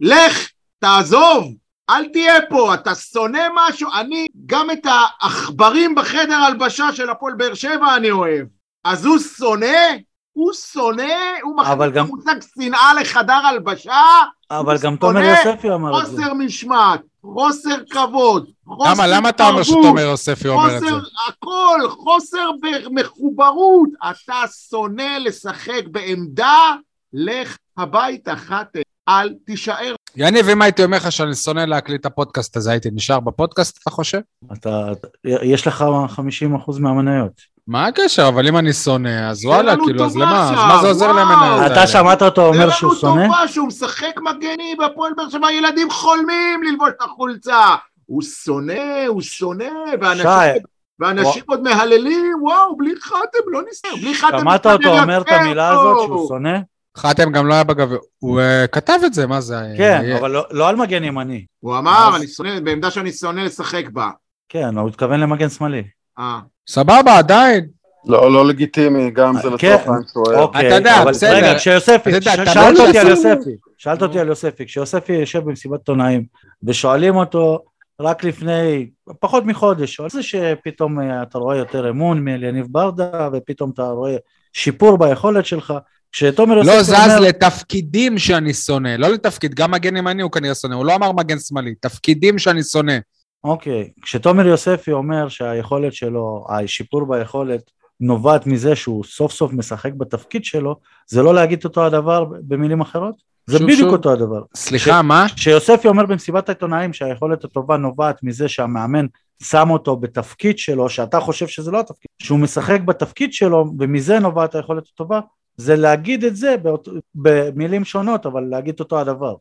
לך, תעזוב, אל תהיה פה, אתה שונא משהו, אני גם את העכברים בחדר הלבשה של הפועל באר שבע אני אוהב. אז הוא שונא? הוא שונא? הוא מכניס את גם- המושג שנאה לחדר הלבשה? אבל גם תומר יוספי אמר את זה. חוסר משמעת, חוסר כבוד, חוסר למה, למה אתה אומר. שתומר יוספי אומר את זה? חוסר הכל, חוסר במחוברות. אתה שונא לשחק בעמדה, לך הביתה, חאטה. אל תישאר. יניב, אם הייתי אומר לך שאני שונא להקליט את הפודקאסט הזה, הייתי נשאר בפודקאסט, אתה חושב? אתה, יש לך 50% מהמניות. מה הקשר? אבל אם אני שונא, אז וואלה, לנו כאילו, אז למה? אז מה זה עוזר האלה? אתה שמעת אותו אומר לנו שהוא שונא? טובה שהוא משחק מגני בהפועל באר שבע, ילדים חולמים ללבוש את החולצה. הוא שונא, הוא שונא, ואנשים, שי, ואנשים עוד מהללים, וואו, בלי חתם, לא נסתר, בלי חתם. שמעת אותו אומר את המילה. הזאת שהוא שונא? חתם גם לא היה בגביע. הוא אה, כתב את זה, מה זה? כן, אה, אבל לא- לא על מגן ימני. הוא אמר, אז- אני שונא, בעמדה שאני שונא לשחק בה. כן, הוא התכוון למגן שמאלי. סבבה, עדיין. לא, לא לגיטימי, גם זה כן, לצורך העניין שהוא אוהב. אוקיי, אתה יודע, אבל בסדר. רגע, כשיוספי, אתה שאלת לא אותי על יוספי, שאלת אותי על יוספי, כשיוספי יושב במסיבת עיתונאים ושואלים אותו רק לפני פחות מחודש, על זה שפתאום אה, אתה רואה יותר אמון מאליניב ברדה ופתאום אתה רואה שיפור ביכולת שלך, כשתומר יוספי לא זז אומר, לתפקידים שאני שונא, לא לתפקיד, גם מגן ימני הוא כנראה שונא, הוא לא אמר מגן שמאלי, תפקידים שאני שונא. אוקיי, כשתומר יוספי אומר שהיכולת שלו, השיפור ביכולת נובעת מזה שהוא סוף סוף משחק בתפקיד שלו, זה לא להגיד אותו הדבר במילים אחרות? זה שוב, בדיוק שוב. אותו הדבר. סליחה, מה? כשיוספי אומר במסיבת העיתונאים שהיכולת הטובה נובעת מזה שהמאמן שם אותו בתפקיד שלו, שאתה חושב שזה לא התפקיד, שהוא משחק בתפקיד שלו ומזה נובעת היכולת הטובה, זה להגיד את זה באות, במילים שונות, אבל להגיד אותו הדבר.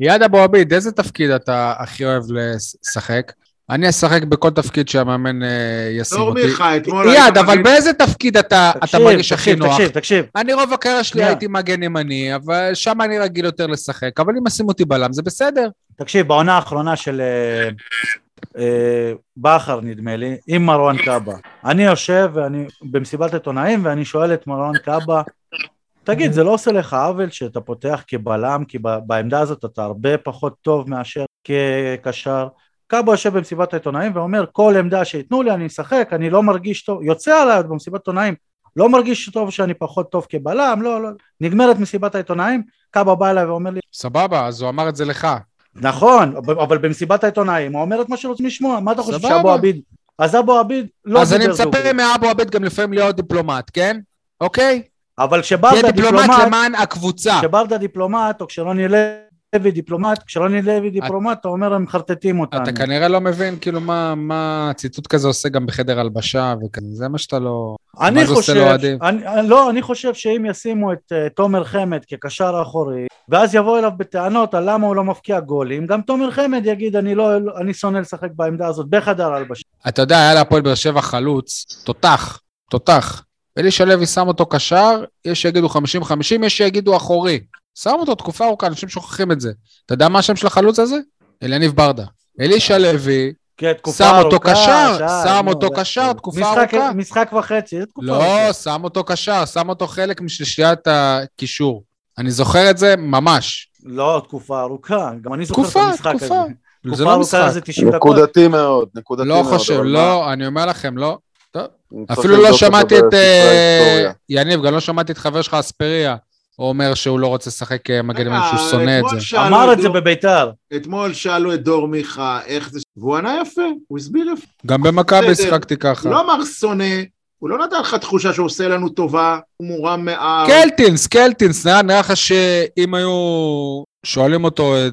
יד אבו עביד, איזה תפקיד אתה הכי אוהב לשחק? אני אשחק בכל תפקיד שהמאמן אה, ישים אותי. מיכה, אתמול... יד, היית אבל באיזה תפקיד אתה תקשיב, מרגיש הכי תקשיב, נוח? תקשיב, תקשיב, אני רוב הקריירה שלי. הייתי מגן ימני, אבל שם אני רגיל יותר לשחק, אבל אם ישים אותי בלם זה בסדר. תקשיב, בעונה האחרונה של אה, אה, בכר נדמה לי, עם מרואן קאבה, אני יושב ואני במסיבת עיתונאים ואני שואל את מרואן קאבה, תגיד, זה לא עושה לך עוול שאתה פותח כבלם, כי בעמדה הזאת אתה הרבה פחות טוב מאשר כקשר. קאבה יושב במסיבת העיתונאים ואומר, כל עמדה שייתנו לי אני אשחק, אני לא מרגיש טוב, יוצא עליי במסיבת עיתונאים, לא מרגיש טוב שאני פחות טוב כבלם, לא, לא, נגמרת מסיבת העיתונאים, קאבה בא אליי ואומר לי, סבבה, אז הוא אמר את זה לך. נכון, אבל במסיבת העיתונאים הוא אומר את מה שרוצים לשמוע, מה אתה חושב. שאבו עביד, אז אבו עביד לא אז אני מצפה מאבו עביד גם לפעמים להיות דיפלומט, כן? אוקיי? אבל תהיה כשברדה דיפלומט דיפלומט, למען הקבוצה. כשברדה דיפלומט או כשרוני לוי דיפלומט, כשרוני לוי דיפלומט אתה אומר הם מחרטטים אותנו, אתה כנראה לא מבין כאילו מה, מה ציטוט כזה עושה גם בחדר הלבשה וכזה, זה מה שאתה לא... אני חושב? אני, אני- לא, אני חושב שאם ישימו את uh, תומר חמד כקשר אחורי, ואז יבואו אליו בטענות על למה הוא לא מבקיע גולים, גם תומר חמד יגיד אני לא, אני שונא לשחק בעמדה הזאת בחדר הלבשה. אתה יודע, היה להפועל באר שבע חלוץ, תותח, תותח. אלישע לוי שם אותו קשר, יש שיגידו 50-50, יש שיגידו אחורי. שם אותו תקופה ארוכה, אנשים שוכחים את זה. אתה יודע מה השם של החלוץ הזה? אליניב ברדה. אלישע לוי, כן, תקופה שם אותו קשר, שם נו, אותו קשר, תקופה משחק- ארוכה. משחק וחצי, זה תקופה לא, ארוכה. שם אותו קשר, שם אותו חלק משלישיית הקישור. אני זוכר את זה ממש. לא, תקופה ארוכה, גם אני זוכר את תקופה, המשחק תקופה. הזה. זה תקופה לא ארוכה משחק. זה 90 דקות. נקודתי מאוד, נקודתי לא מאוד. חושב, אבל מה? לא, אני אומר לכם, לא. צריך אפילו לא שמעתי את... אה. יניב, גם לא שמעתי את חבר שלך אספריה, הוא אומר שהוא לא רוצה לשחק אה, מגן ימין, שהוא רגע, שונא את זה. אמר את זה בביתר. אתמול שאלו את דור מיכה איך זה... והוא ענה יפה, הוא הסביר יפה. גם במכבי. שיחקתי ככה. הוא לא אמר שונא, הוא לא נתן לך תחושה שהוא עושה לנו טובה, הוא מורם מעם. קלטינס, קלטינס, נראה לך שאם היו שואלים אותו אה,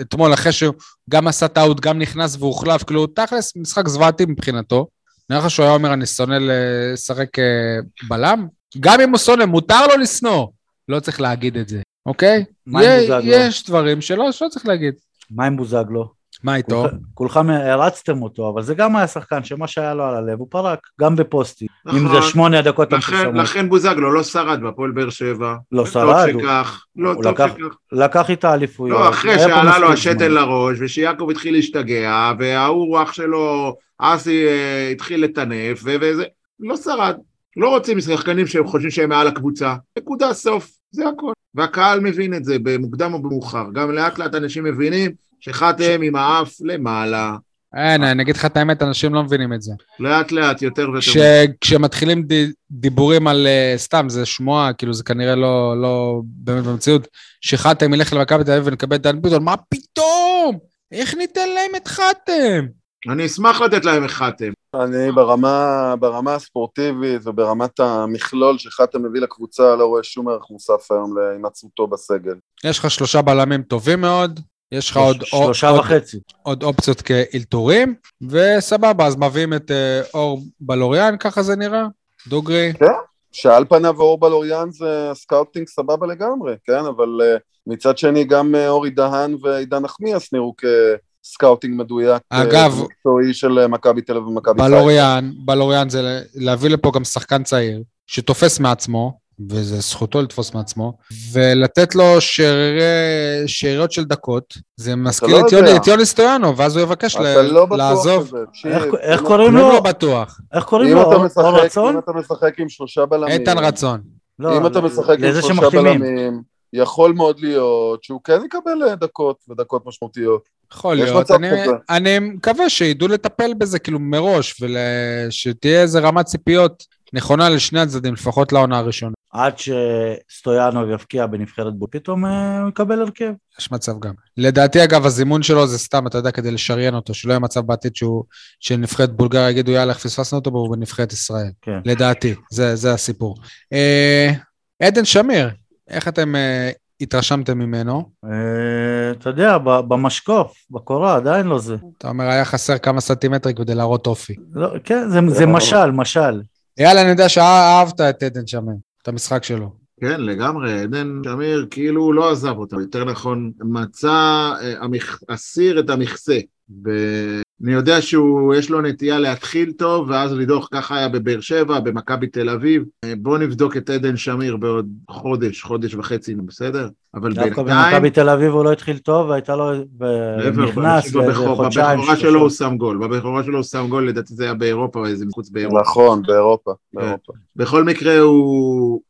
אתמול, אחרי שהוא גם עשה טעות, גם נכנס והוחלף, כאילו, תכלס, משחק זוועתי מבחינתו. נראה לך שהוא היה אומר, אני שונא לשחק אה, בלם? גם אם הוא שונא, מותר לו לשנוא. לא צריך להגיד את זה. אוקיי? מה עם בוזגלו? יש דברים שלא שלא צריך להגיד. מה עם בוזגלו? מה איתו? כולכ- כולכם הרצתם אותו, אבל זה גם היה שחקן שמה שהיה לו על הלב הוא פרק, גם בפוסטי. אם נכון. זה שמונה הדקות לכן, המפורסמות. לכן בוזגלו לא שרד בהפועל באר שבע. לא טוב שרד, הוא- שכך, לא, טוב לקח- שכך. לקח איתה אליפויות. לא, אחרי שעלה לו השתן. לראש, ושיעקב התחיל להשתגע, וההוא אח שלו, אסי, אה, התחיל לטנף, ו- וזה, לא שרד. לא רוצים שחקנים שהם חושבים שהם מעל הקבוצה. נקודה סוף, זה הכל. והקהל מבין את זה במוקדם או במאוחר. גם לאט לאט אנשים מבינים שחתם עם האף למעלה. אין, אני אגיד לך את האמת, אנשים לא מבינים את זה. לאט לאט, יותר ויותר. כש, כשמתחילים ד, דיבורים על uh, סתם, זה שמועה, כאילו זה כנראה לא, לא באמת במציאות, שחתם ילך למכבי תל אביב ונקבל את דן ביטון, מה פתאום? איך ניתן להם את חתם? אני אשמח לתת להם איך חתם. אני ברמה, ברמה הספורטיבית וברמת המכלול שחתם מביא לקבוצה לא רואה שום ערך מוסף היום להימצאותו בסגל. יש לך שלושה בלמים טובים מאוד, יש לך עוד, שלושה עוד, וחצי. עוד אופציות כאלתורים, וסבבה, אז מביאים את uh, אור בלוריאן, ככה זה נראה? דוגרי? שעל פניו אור בלוריאן זה סקאוטינג סבבה לגמרי, כן? אבל uh, מצד שני גם uh, אורי דהן ועידן נחמיאס נראו כסקאוטינג מדויק. uh, אגב- מקצועי של uh, מכבי תל אביב ומכבי חיפה. בלוריאן, בלוריאן זה להביא לפה גם שחקן צעיר, שתופס מעצמו, וזה זכותו לתפוס מעצמו, ולתת לו שרירי- שאריות של דקות, זה מזכיר לא את. יוני, את יוני סטויאנו, ואז הוא יבקש ל- לא לעזוב. איך- איך אם- קוראים לו? לא בטוח. איך קוראים לו? אור רצון? אם אתה משחק עם שלושה בלמים, איתן רצון. לא, אם אתה משחק עם שלושה שמחתימים. בלמים, יכול מאוד להיות שהוא כן יקבל אה, דקות ודקות משמעותיות. יכול להיות. אני. אני מקווה שידעו לטפל בזה כאילו מראש, ושתהיה איזה רמת ציפיות נכונה לשני הצדדים, לפחות לעונה הראשונה. עד שסטויאנוב יבקיע בנבחרת בול, פתאום אה, הוא יקבל הרכב. יש מצב גם. לדעתי, אגב, הזימון שלו זה סתם, אתה יודע, כדי לשריין אותו, שלא יהיה מצב בעתיד שהוא, שנבחרת בולגריה יגידו, יאללה, איך פספסנו אותו, והוא בנבחרת ישראל. כן. לדעתי, זה, זה הסיפור. אה, עדן שמיר, איך אתם אה, התרשמתם ממנו? אה, אתה יודע, ב- במשקוף, בקורה, עדיין לא זה. אתה אומר, היה חסר כמה סנטימטרים כדי להראות אופי. לא, כן, זה, זה משל, משל. אייל, אני יודע שאהבת את עדן שמיר, את המשחק שלו. כן, לגמרי, עדן שמיר כאילו לא עזב אותה, יותר נכון, מצא, אה, המכ... הסיר את המכסה. ואני יודע שהוא, יש לו נטייה להתחיל טוב, ואז לדוח, ככה היה בבאר שבע, במכבי תל אביב. אה, בוא נבדוק את עדן שמיר בעוד חודש, חודש וחצי, בסדר? אבל דווקא בינתיים, במכבי תל אביב הוא לא התחיל טוב, והייתה לו, נכנס לאיזה בבכור- חודשיים. בבכורה שלושה. שלו הוא שם גול, בבכורה שלו הוא שם גול, לדעתי זה היה באירופה, איזה מחוץ באירופה. נכון, באירופה. באירופה. בכל מקרה הוא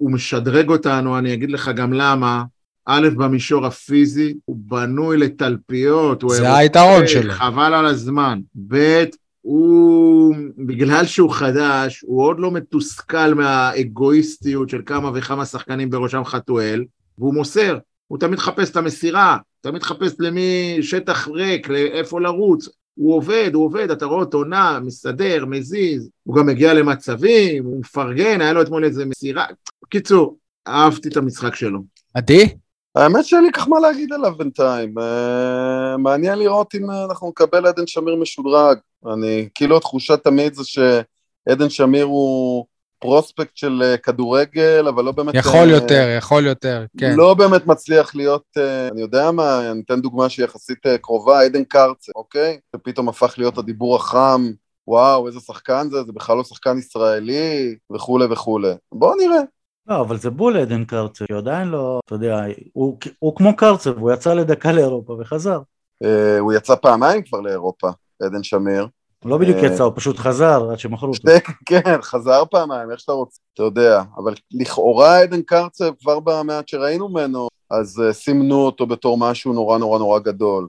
משדרג אותנו, אני אגיד לך גם למה. א', במישור הפיזי, הוא בנוי לתלפיות, הוא זה אירופאי, היתרון שלו. חבל על הזמן. ב', הוא, בגלל שהוא חדש, הוא עוד לא מתוסכל מהאגואיסטיות של כמה וכמה שחקנים בראשם חתואל, והוא מוסר, הוא תמיד מחפש את המסירה, תמיד מחפש למי שטח ריק, לאיפה לרוץ, הוא עובד, הוא עובד, אתה רואה אותו נע, מסדר, מזיז, הוא גם מגיע למצבים, הוא מפרגן, היה לו אתמול איזה מסירה. בקיצור, אהבתי את המשחק שלו. עדי? האמת שאין לי כך מה להגיד עליו בינתיים. אה, מעניין לראות אם אה, אנחנו נקבל עדן שמיר משודרג. אני, כאילו התחושה תמיד זה שעדן שמיר הוא פרוספקט של אה, כדורגל, אבל לא באמת... יכול יותר, יכול יותר, כן. לא באמת מצליח להיות, אני יודע מה, אני אתן דוגמה שהיא יחסית קרובה, עדן קרצה, אוקיי? שפתאום הפך להיות הדיבור החם, וואו, איזה שחקן זה, זה בכלל לא שחקן ישראלי, וכולי וכולי. בואו נראה. לא, אבל זה בול עדן קרצב, כי עדיין לא, אתה יודע, הוא, הוא כמו קרצב, הוא יצא לדקה לאירופה וחזר. אה, הוא יצא פעמיים כבר לאירופה, עדן שמיר. הוא לא בדיוק אה, יצא, הוא פשוט חזר עד שמכרו אותו. <laughs> כן, חזר פעמיים, איך שאתה רוצה, אתה יודע, אבל לכאורה עדן קרצב, כבר במעט שראינו ממנו, אז uh, סימנו אותו בתור משהו נורא נורא נורא גדול.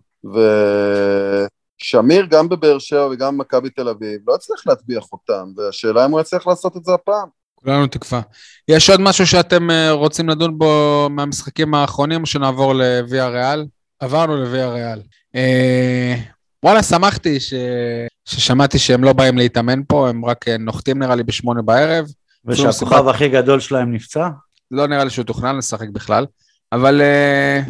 ושמיר, גם בבאר שבע וגם במכבי תל אביב, לא הצליח להטביע חותם, והשאלה אם הוא יצליח לעשות את זה הפעם. כולנו תקווה. יש עוד משהו שאתם אה, רוצים לדון בו מהמשחקים האחרונים, או שנעבור לוויה ריאל? עברנו לוויה ריאל. אה, וואלה, שמחתי ש... ששמעתי שהם לא באים להתאמן פה, הם רק אה, נוחתים נראה לי בשמונה בערב. ושהכוכב הכי גדול שלהם נפצע? לא נראה לי שהוא תוכנן לשחק בכלל, אבל אה,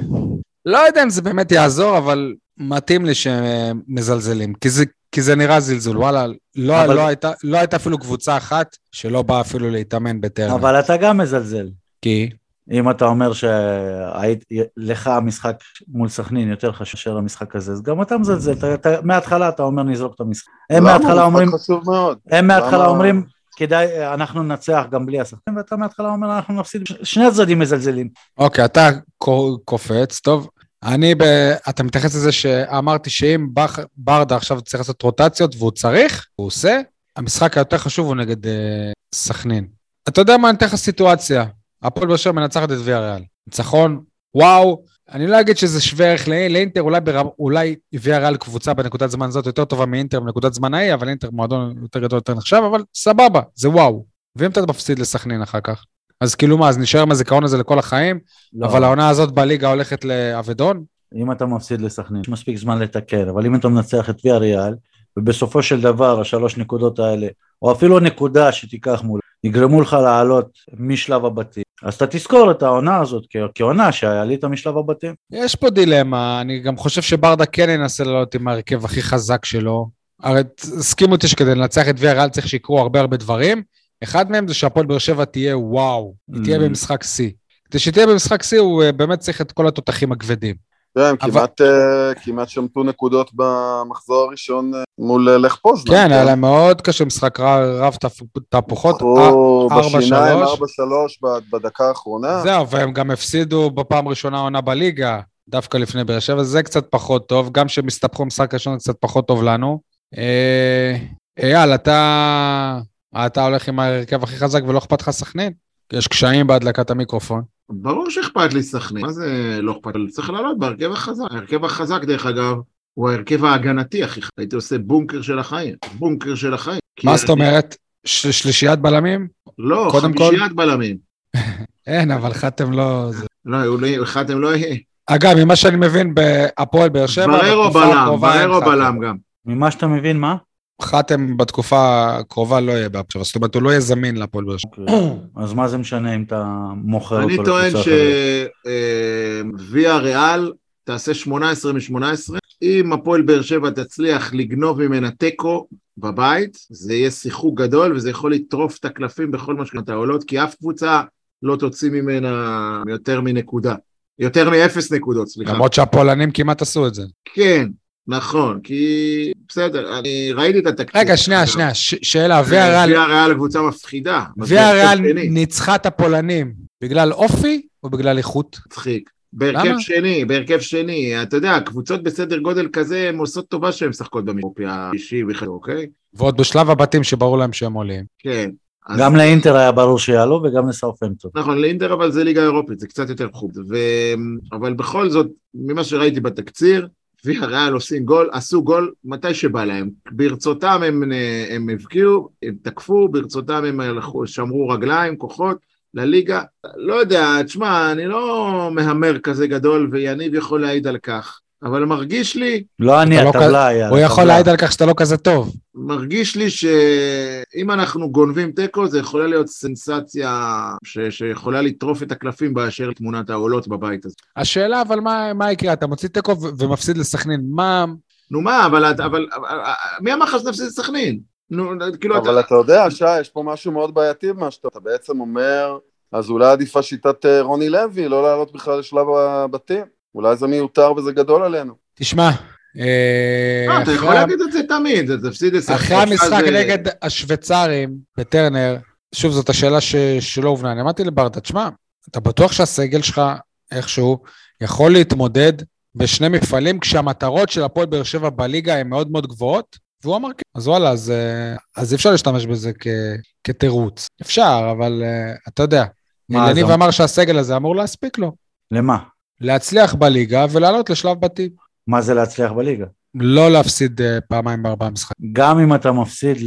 לא יודע אם זה באמת יעזור, אבל מתאים לי שמזלזלים, כי זה, כי זה נראה זלזול, וואלה, לא, אבל- לא, הייתה, לא הייתה אפילו קבוצה אחת שלא באה אפילו להתאמן בטרנר. אבל אתה גם מזלזל. כי? אם אתה אומר שלך המשחק מול סכנין יותר חשוב מאשר המשחק הזה, אז גם אתה מזלזל, אתה- אתה- מההתחלה אתה אומר נזרוק את המשחק. הם? מההתחלה אומרים, חשוב מאוד. הם מההתחלה למה- אומרים, כדאי, אנחנו ננצח גם בלי השחקנים, ואתה מההתחלה אומר, אנחנו נפסיד, שני הצדדים מזלזלים. אוקיי, אתה קו- קופץ, טוב. אני, ב... אתה מתייחס לזה שאמרתי שאם בח- ברדה עכשיו צריך לעשות רוטציות והוא צריך, הוא עושה, המשחק היותר חשוב הוא נגד אה, סכנין. אתה יודע מה, אני אתן לך סיטואציה. הפועל באר שבע מנצחת את ויה ריאל. ניצחון, וואו, אני לא אגיד שזה שווה ערך לא- לאינטר, אולי, ברב... אולי ויה ריאל קבוצה בנקודת זמן הזאת יותר טובה מאינטר בנקודת זמן ההיא, אבל אינטר מועדון יותר גדול, יותר נחשב, אבל סבבה, זה וואו. ואם אתה מפסיד לסכנין אחר כך? אז כאילו מה, אז נשאר עם הזיכרון הזה לכל החיים? לא, אבל העונה הזאת בליגה הולכת לאבדון? אם אתה מפסיד לסכנין, יש מספיק זמן לתקן, אבל אם אתה מנצח את ויה ריאל, ובסופו של דבר השלוש נקודות האלה, או אפילו נקודה שתיקח מול, יגרמו לך לעלות משלב הבתים, אז אתה תזכור את העונה הזאת כעונה שעלית משלב הבתים. יש פה דילמה, אני גם חושב שברדה כן ינסה לעלות עם ההרכב הכי חזק שלו. הרי תסכימו אותי שכדי לנצח את ויה ריאל צריך שיקרו הרבה הרבה דברים. אחד מהם זה שהפועל באר שבע תהיה וואו, היא תהיה Mm. במשחק שיא. כדי שתהיה במשחק שיא הוא אה, באמת צריך את כל התותחים הכבדים. תראה, הם אבל- כמעט, אה, כמעט שמטו נקודות במחזור הראשון אה, מול לך פוזנן. כן, היה להם מאוד קשה, משחק רב תהפוכות. אה, הוא ארבע, בשיניים שלוש. 4-3 ב- בדקה האחרונה. זהו, והם גם הפסידו בפעם הראשונה עונה בליגה, דווקא לפני באר שבע, זה קצת פחות טוב, גם שהם הסתבכו במשחק ראשון זה קצת פחות טוב לנו. אה, אייל, אתה, אתה הולך עם ההרכב הכי חזק ולא אכפת לך סכנין? יש קשיים בהדלקת המיקרופון. ברור שאכפת לי סכנין, מה זה לא אכפת לי? צריך לעלות בהרכב החזק. ההרכב החזק, דרך אגב, הוא ההרכב ההגנתי הכי חזק. הייתי עושה בונקר של החיים, בונקר של החיים. מה זאת אומרת? ש- שלישיית בלמים? לא, חמישיית בלמים. <laughs> אין, אבל חתם לא... לא, הם לא יהיה. אגב, ממה שאני מבין בהפועל באר שבע, בררו בלם, בררו חתם. בלם גם. ממה שאתה מבין, מה? חתם בתקופה הקרובה לא יהיה בהפועל, זאת אומרת, הוא לא יהיה זמין להפועל באר שבע. אז מה זה משנה אם אתה מוכר אני אותו טוען לקבוצה אחרת? שוויה ריאל תעשה 18 מ-18. אם הפועל באר שבע תצליח לגנוב ממנה תיקו בבית, זה יהיה שיחוק גדול וזה יכול לטרוף את הקלפים בכל מה שקורה העולות, כי אף קבוצה לא תוציא ממנה יותר מנקודה. יותר מאפס נקודות, סליחה. למרות שהפולנים כמעט עשו את זה. כן, נכון, כי בסדר, אני ראיתי את התקציב. רגע, שנייה, שנייה, שאלה, ויה ריאל ויה ריאל קבוצה מפחידה. ויה ריאל. ניצחה את הפולנים בגלל אופי או בגלל איכות? מצחיק. בהרכב למה? שני, בהרכב שני, אתה יודע, קבוצות בסדר גודל כזה, הן עושות טובה שהן משחקות במישופי האישי וכדומה, אוקיי? ועוד בשלב הבתים שברור להם שהם עולים. כן. אז- גם לאינטר היה ברור שיעלו וגם לסאופמפטון. נכון, לאינטר אבל זה ליגה אירופית, זה קצת יותר חוב. ו... אבל בכל זאת, ממה שראיתי בתקציר, ויה ריאל עושים גול, עשו גול מתי שבא להם. ברצותם הם, הם הבקיעו, הם תקפו, ברצותם הם הלכו, שמרו רגליים, כוחות, לליגה. לא יודע, תשמע, אני לא מהמר כזה גדול, ויניב יכול להעיד על כך. אבל מרגיש לי, לא אני, אתה לא הטבלה היה. הוא יכול להעיד על כך שאתה לא כזה טוב. מרגיש לי שאם אנחנו גונבים תיקו, זה יכולה להיות סנסציה ש... שיכולה לטרוף את הקלפים באשר לתמונת העולות בבית הזה. השאלה אבל מה, מה יקרה, אתה מוציא תיקו ו- ומפסיד לסכנין, מה... נו מה, אבל, את- אבל, אבל מי אמר לך שנפסיד את סכנין? נו, כאילו, אבל אתה יודע, שי, יש פה משהו מאוד בעייתי במה שאתה אתה בעצם אומר, אז אולי עדיפה שיטת אה, רוני לוי, לא לעלות בכלל לשלב הבתים. אולי זה מיותר וזה גדול עלינו. תשמע, אה, לא, אתה אחרי יכול להגיד את זה תמיד, תפסיד את אחרי המשחק נגד השוויצרים בטרנר, שוב, זאת השאלה. שלא הובנה, אני אמרתי לברדה, תשמע, אתה בטוח שהסגל שלך איכשהו יכול להתמודד בשני מפעלים כשהמטרות של הפועל באר שבע בליגה הן מאוד מאוד גבוהות? והוא אמר כן. אז וואלה, אז, אה, אז אפשר להשתמש בזה כ... כתירוץ. אפשר, אבל אתה יודע, מה, יניב זה- אמר שהסגל הזה אמור להספיק לו. למה? להצליח בליגה ולעלות לשלב בתים. מה זה להצליח בליגה? לא להפסיד uh, פעמיים בארבעה משחקים. גם אם אתה מפסיד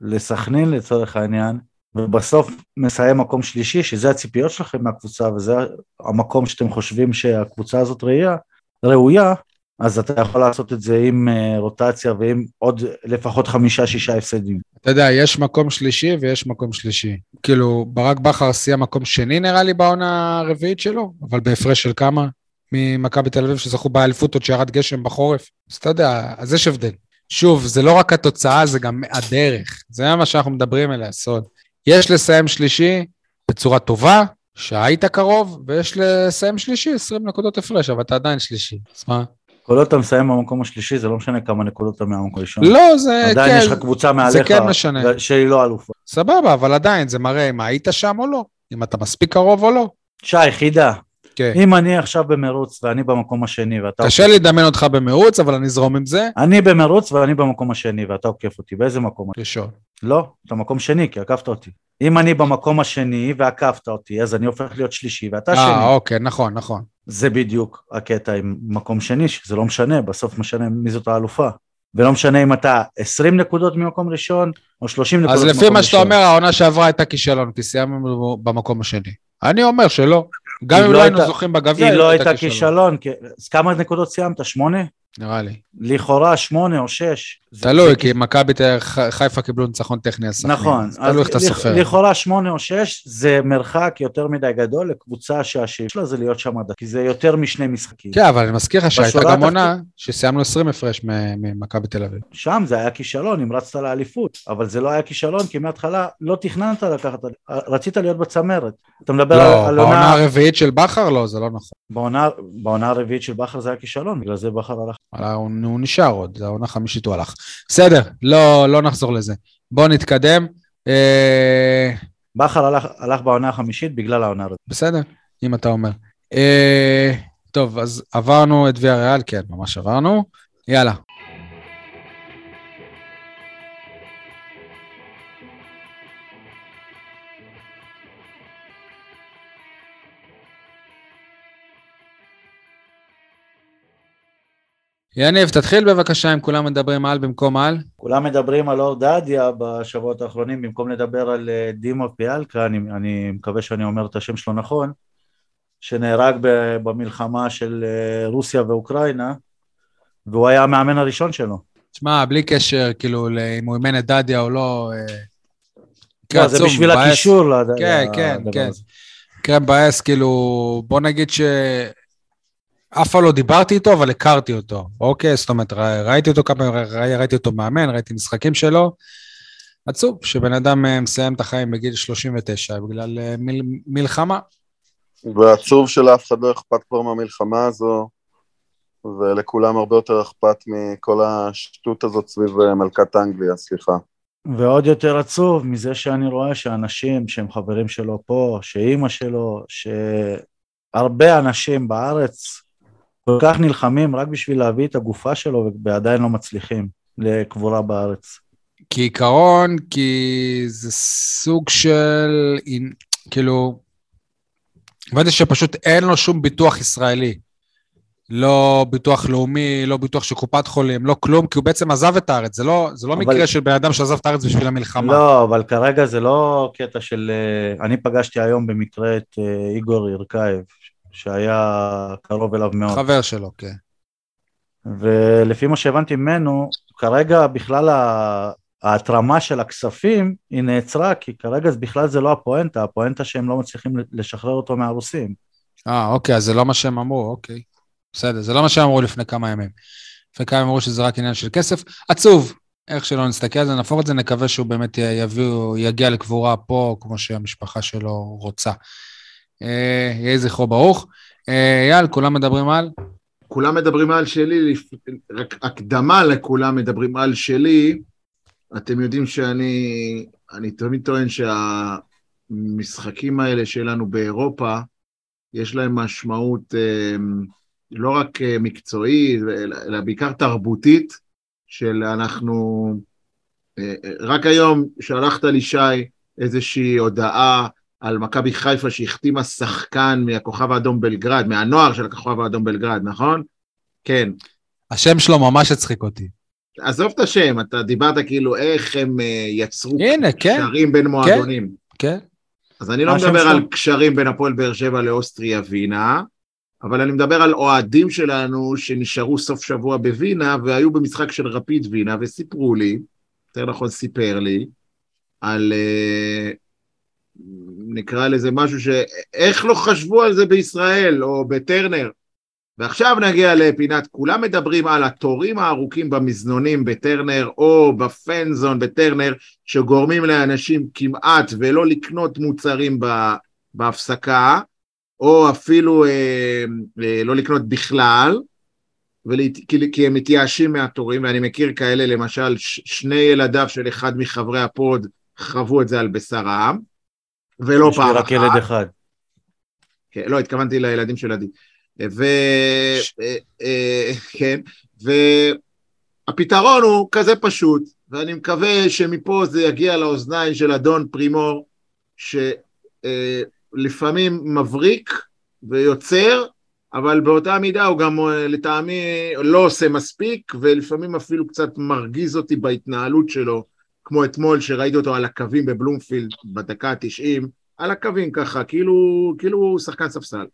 לסכנין לצורך העניין, ובסוף מסיים מקום שלישי, שזה הציפיות שלכם מהקבוצה, וזה המקום שאתם חושבים שהקבוצה הזאת ראויה, ראויה, אז אתה יכול לעשות את זה עם אה, רוטציה ועם עוד לפחות חמישה-שישה הפסדים. אתה יודע, יש מקום שלישי ויש מקום שלישי. כאילו, ברק בכר סיים מקום שני נראה לי בעונה הרביעית שלו, אבל בהפרש של כמה? ממכבי תל אביב שזכו באליפות עוד שירד גשם בחורף. אז אתה יודע, אז יש הבדל. שוב, זה לא רק התוצאה, זה גם הדרך. זה מה שאנחנו מדברים על הסוד. יש לסיים שלישי בצורה טובה, שהיית קרוב, ויש לסיים שלישי 20 נקודות הפרש, אבל אתה עדיין שלישי. אז מה? כל עוד אתה מסיים במקום השלישי, זה לא משנה כמה נקודות אתה מהמקום הראשון. לא, זה עדיין כן, יש לך קבוצה מעליך, כן משנה. שהיא לא אלופה. סבבה, אבל עדיין זה מראה אם היית שם או לא, אם אתה מספיק קרוב או לא. שי, חידה, כן. אם אני עכשיו במרוץ ואני במקום השני ואתה... קשה לי לדמיין אותך במרוץ, אבל אני אזרום עם זה. אני במרוץ ואני במקום השני ואתה עוקף אותי, באיזה מקום? ראשון. לא, אתה מקום שני, כי עקפת אותי. אם אני במקום השני ועקפת אותי, אז אני הופך להיות שלישי ואתה שני. אה, אוקיי, נכון, נכון. זה בדיוק הקטע עם מקום שני, שזה לא משנה, בסוף משנה מי זאת האלופה. ולא משנה אם אתה 20 נקודות ממקום ראשון, או 30 נקודות אז ממקום לפי ראשון. מה שאתה אומר, העונה שעברה הייתה כישלון, כי סיימנו במקום השני. אני אומר שלא. גם אם לא לא היינו זוכים בגביע, היא לא הייתה כישלון, כי- אז כמה נקודות סיימת? שמונה? נראה לי. לכאורה שמונה או שש. תלוי, כי מכבי חיפה קיבלו ניצחון טכני על סכנין. נכון, תלוי איך אתה סופר. לכאורה שמונה או שש זה מרחק יותר מדי גדול לקבוצה שהשאיפה שלה זה להיות שם עד, כי זה יותר משני משחקים. כן, אבל אני מזכיר לך שהייתה גם עונה שסיימנו 20 הפרש ממכבי תל אביב. שם זה היה כישלון, המרצת לאליפות, אבל זה לא היה כישלון כי מההתחלה לא תכננת לקחת, רצית להיות בצמרת. אתה מדבר לא, על בעונה עונה, הרביעית של בכר לא, זה לא נכון. בעונה, בעונה הרביעית של בכר זה היה כישלון, בגלל זה בכר הלך. הוא נשאר עוד, זה העונה החמישית הוא הלך. בסדר, לא לא נחזור לזה. בואו נתקדם. אה, בכר הלך, הלך בעונה החמישית בגלל העונה הרביעית. בסדר, אם אתה אומר. אה, טוב, אז עברנו את ויה ריאל, כן, ממש עברנו. יאללה. יניב, תתחיל בבקשה אם כולם מדברים על במקום על. כולם מדברים על אור דדיה בשבועות האחרונים, במקום לדבר על אה, דימו פיאלקה, אני, אני מקווה שאני אומר את השם שלו נכון, שנהרג במלחמה של אה, רוסיה ואוקראינה, והוא היה המאמן הראשון שלו. תשמע, בלי קשר, כאילו, אם הוא אימן את דדיה או לא... אה, לא, זה בשביל. הקישור כן, כן, כן. מקרה מבאס, כאילו, בוא נגיד ש... אף פעם לא דיברתי איתו, אבל הכרתי אותו, אוקיי? זאת אומרת, ר- ראיתי אותו כמה, ראי- ראיתי אותו מאמן, ראיתי משחקים שלו. עצוב שבן אדם אה, מסיים את החיים בגיל 39 בגלל אה, מיל, מלחמה. ועצוב שלאף אחד לא אכפת כבר מהמלחמה הזו, ולכולם הרבה יותר אכפת מכל השטות הזאת סביב אה, מלכת אנגליה, סליחה. ועוד יותר עצוב מזה שאני רואה שאנשים שהם חברים שלו פה, שאימא שלו, שהרבה אנשים בארץ כל כך נלחמים רק בשביל להביא את הגופה שלו ועדיין לא מצליחים לקבורה בארץ. כעיקרון, כי זה סוג של, כאילו, הבנתי שפשוט אין לו שום ביטוח ישראלי. לא ביטוח לאומי, לא ביטוח של קופת חולים, לא כלום, כי הוא בעצם עזב את הארץ. זה לא, זה לא אבל- מקרה של בן אדם שעזב את הארץ בשביל המלחמה. לא, אבל כרגע זה לא קטע של... אה, אני פגשתי היום במקרה את אה, איגור ירקאייב, שהיה קרוב אליו מאוד. חבר שלו, כן. ולפי מה שהבנתי ממנו, כרגע בכלל ההתרמה של הכספים היא נעצרה, כי כרגע בכלל זה לא הפואנטה, הפואנטה שהם לא מצליחים לשחרר אותו מהרוסים. אה, אוקיי, אז זה לא מה שהם אמרו, אוקיי. בסדר, זה לא מה שהם אמרו לפני כמה ימים. לפני כמה ימים אמרו שזה רק עניין של כסף. עצוב, איך שלא נסתכל על זה, נהפוך את זה, נקווה שהוא באמת יביאו, יגיע לקבורה פה, כמו שהמשפחה שלו רוצה. אה, יהי זכרו ברוך. אה, אייל, כולם מדברים על? כולם מדברים על שלי, רק הקדמה לכולם מדברים על שלי. אתם יודעים שאני אני תמיד טוען שהמשחקים האלה שלנו באירופה, יש להם משמעות אה, לא רק מקצועית, אלא בעיקר תרבותית, של אנחנו... רק היום שלחת לי, שי, איזושהי הודעה על מכבי חיפה שהחתימה שחקן מהכוכב האדום בלגרד, מהנוער של הכוכב האדום בלגרד, נכון? כן. השם שלו ממש הצחיק אותי. עזוב את השם, אתה דיברת כאילו איך הם אה, יצרו הנה, כן, קשרים בין מועדונים. כן. אז אני לא מדבר שלו? על קשרים בין הפועל באר שבע לאוסטריה וינה, אבל אני מדבר על אוהדים שלנו שנשארו סוף שבוע בווינה והיו במשחק של רפיד וינה וסיפרו לי, יותר נכון סיפר לי, על אה, נקרא לזה משהו שאיך לא חשבו על זה בישראל או בטרנר. ועכשיו נגיע לפינת, כולם מדברים על התורים הארוכים במזנונים בטרנר או בפנזון בטרנר, שגורמים לאנשים כמעט ולא לקנות מוצרים בהפסקה, או אפילו אה, אה, לא לקנות בכלל, ולהת... כי, כי הם מתייאשים מהתורים, ואני מכיר כאלה, למשל, ש... שני ילדיו של אחד מחברי הפוד חוו את זה על בשרם, ולא פעם אחת. יש לי רק ילד אחד. כן, לא, התכוונתי לילדים של עדי. ו... אה, אה, כן, והפתרון הוא כזה פשוט, ואני מקווה שמפה זה יגיע לאוזניים של אדון פרימור, שלפעמים אה, מבריק ויוצר, אבל באותה מידה הוא גם לטעמי לא עושה מספיק, ולפעמים אפילו קצת מרגיז אותי בהתנהלות שלו, כמו אתמול שראיתי אותו על הקווים בבלומפילד בדקה ה-90, על הקווים ככה, כאילו, כאילו הוא שחקן ספסל.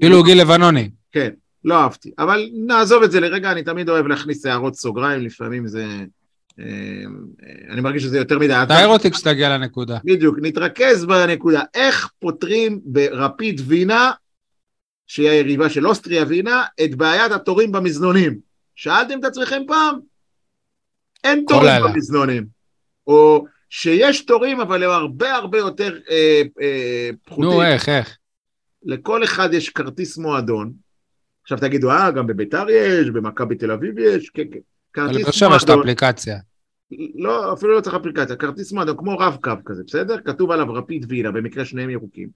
כאילו הוא גיל לבנוני. כן, לא אהבתי. אבל נעזוב את זה לרגע, אני תמיד אוהב להכניס הערות סוגריים, לפעמים זה... אה, אני מרגיש שזה יותר מדי. תאר אותי כשתגיע לנקודה. בדיוק, נתרכז בנקודה. איך פותרים ברפיד וינה, שהיא היריבה של אוסטריה וינה, את בעיית התורים במזנונים? שאלתם את עצמכם פעם? אין תורים במזנונים. או שיש תורים, אבל הם הרבה הרבה יותר אה, אה, פחותים. נו, איך, איך? לכל אחד יש כרטיס מועדון. עכשיו תגידו, אה, גם בביתר יש, במכבי תל אביב יש, כן, כן. כרטיס מועדון. עכשיו יש את האפליקציה. לא, אפילו לא צריך אפליקציה, כרטיס מועדון, כמו רב-קו כזה, בסדר? כתוב עליו רפיד וינה, במקרה שניהם ירוקים.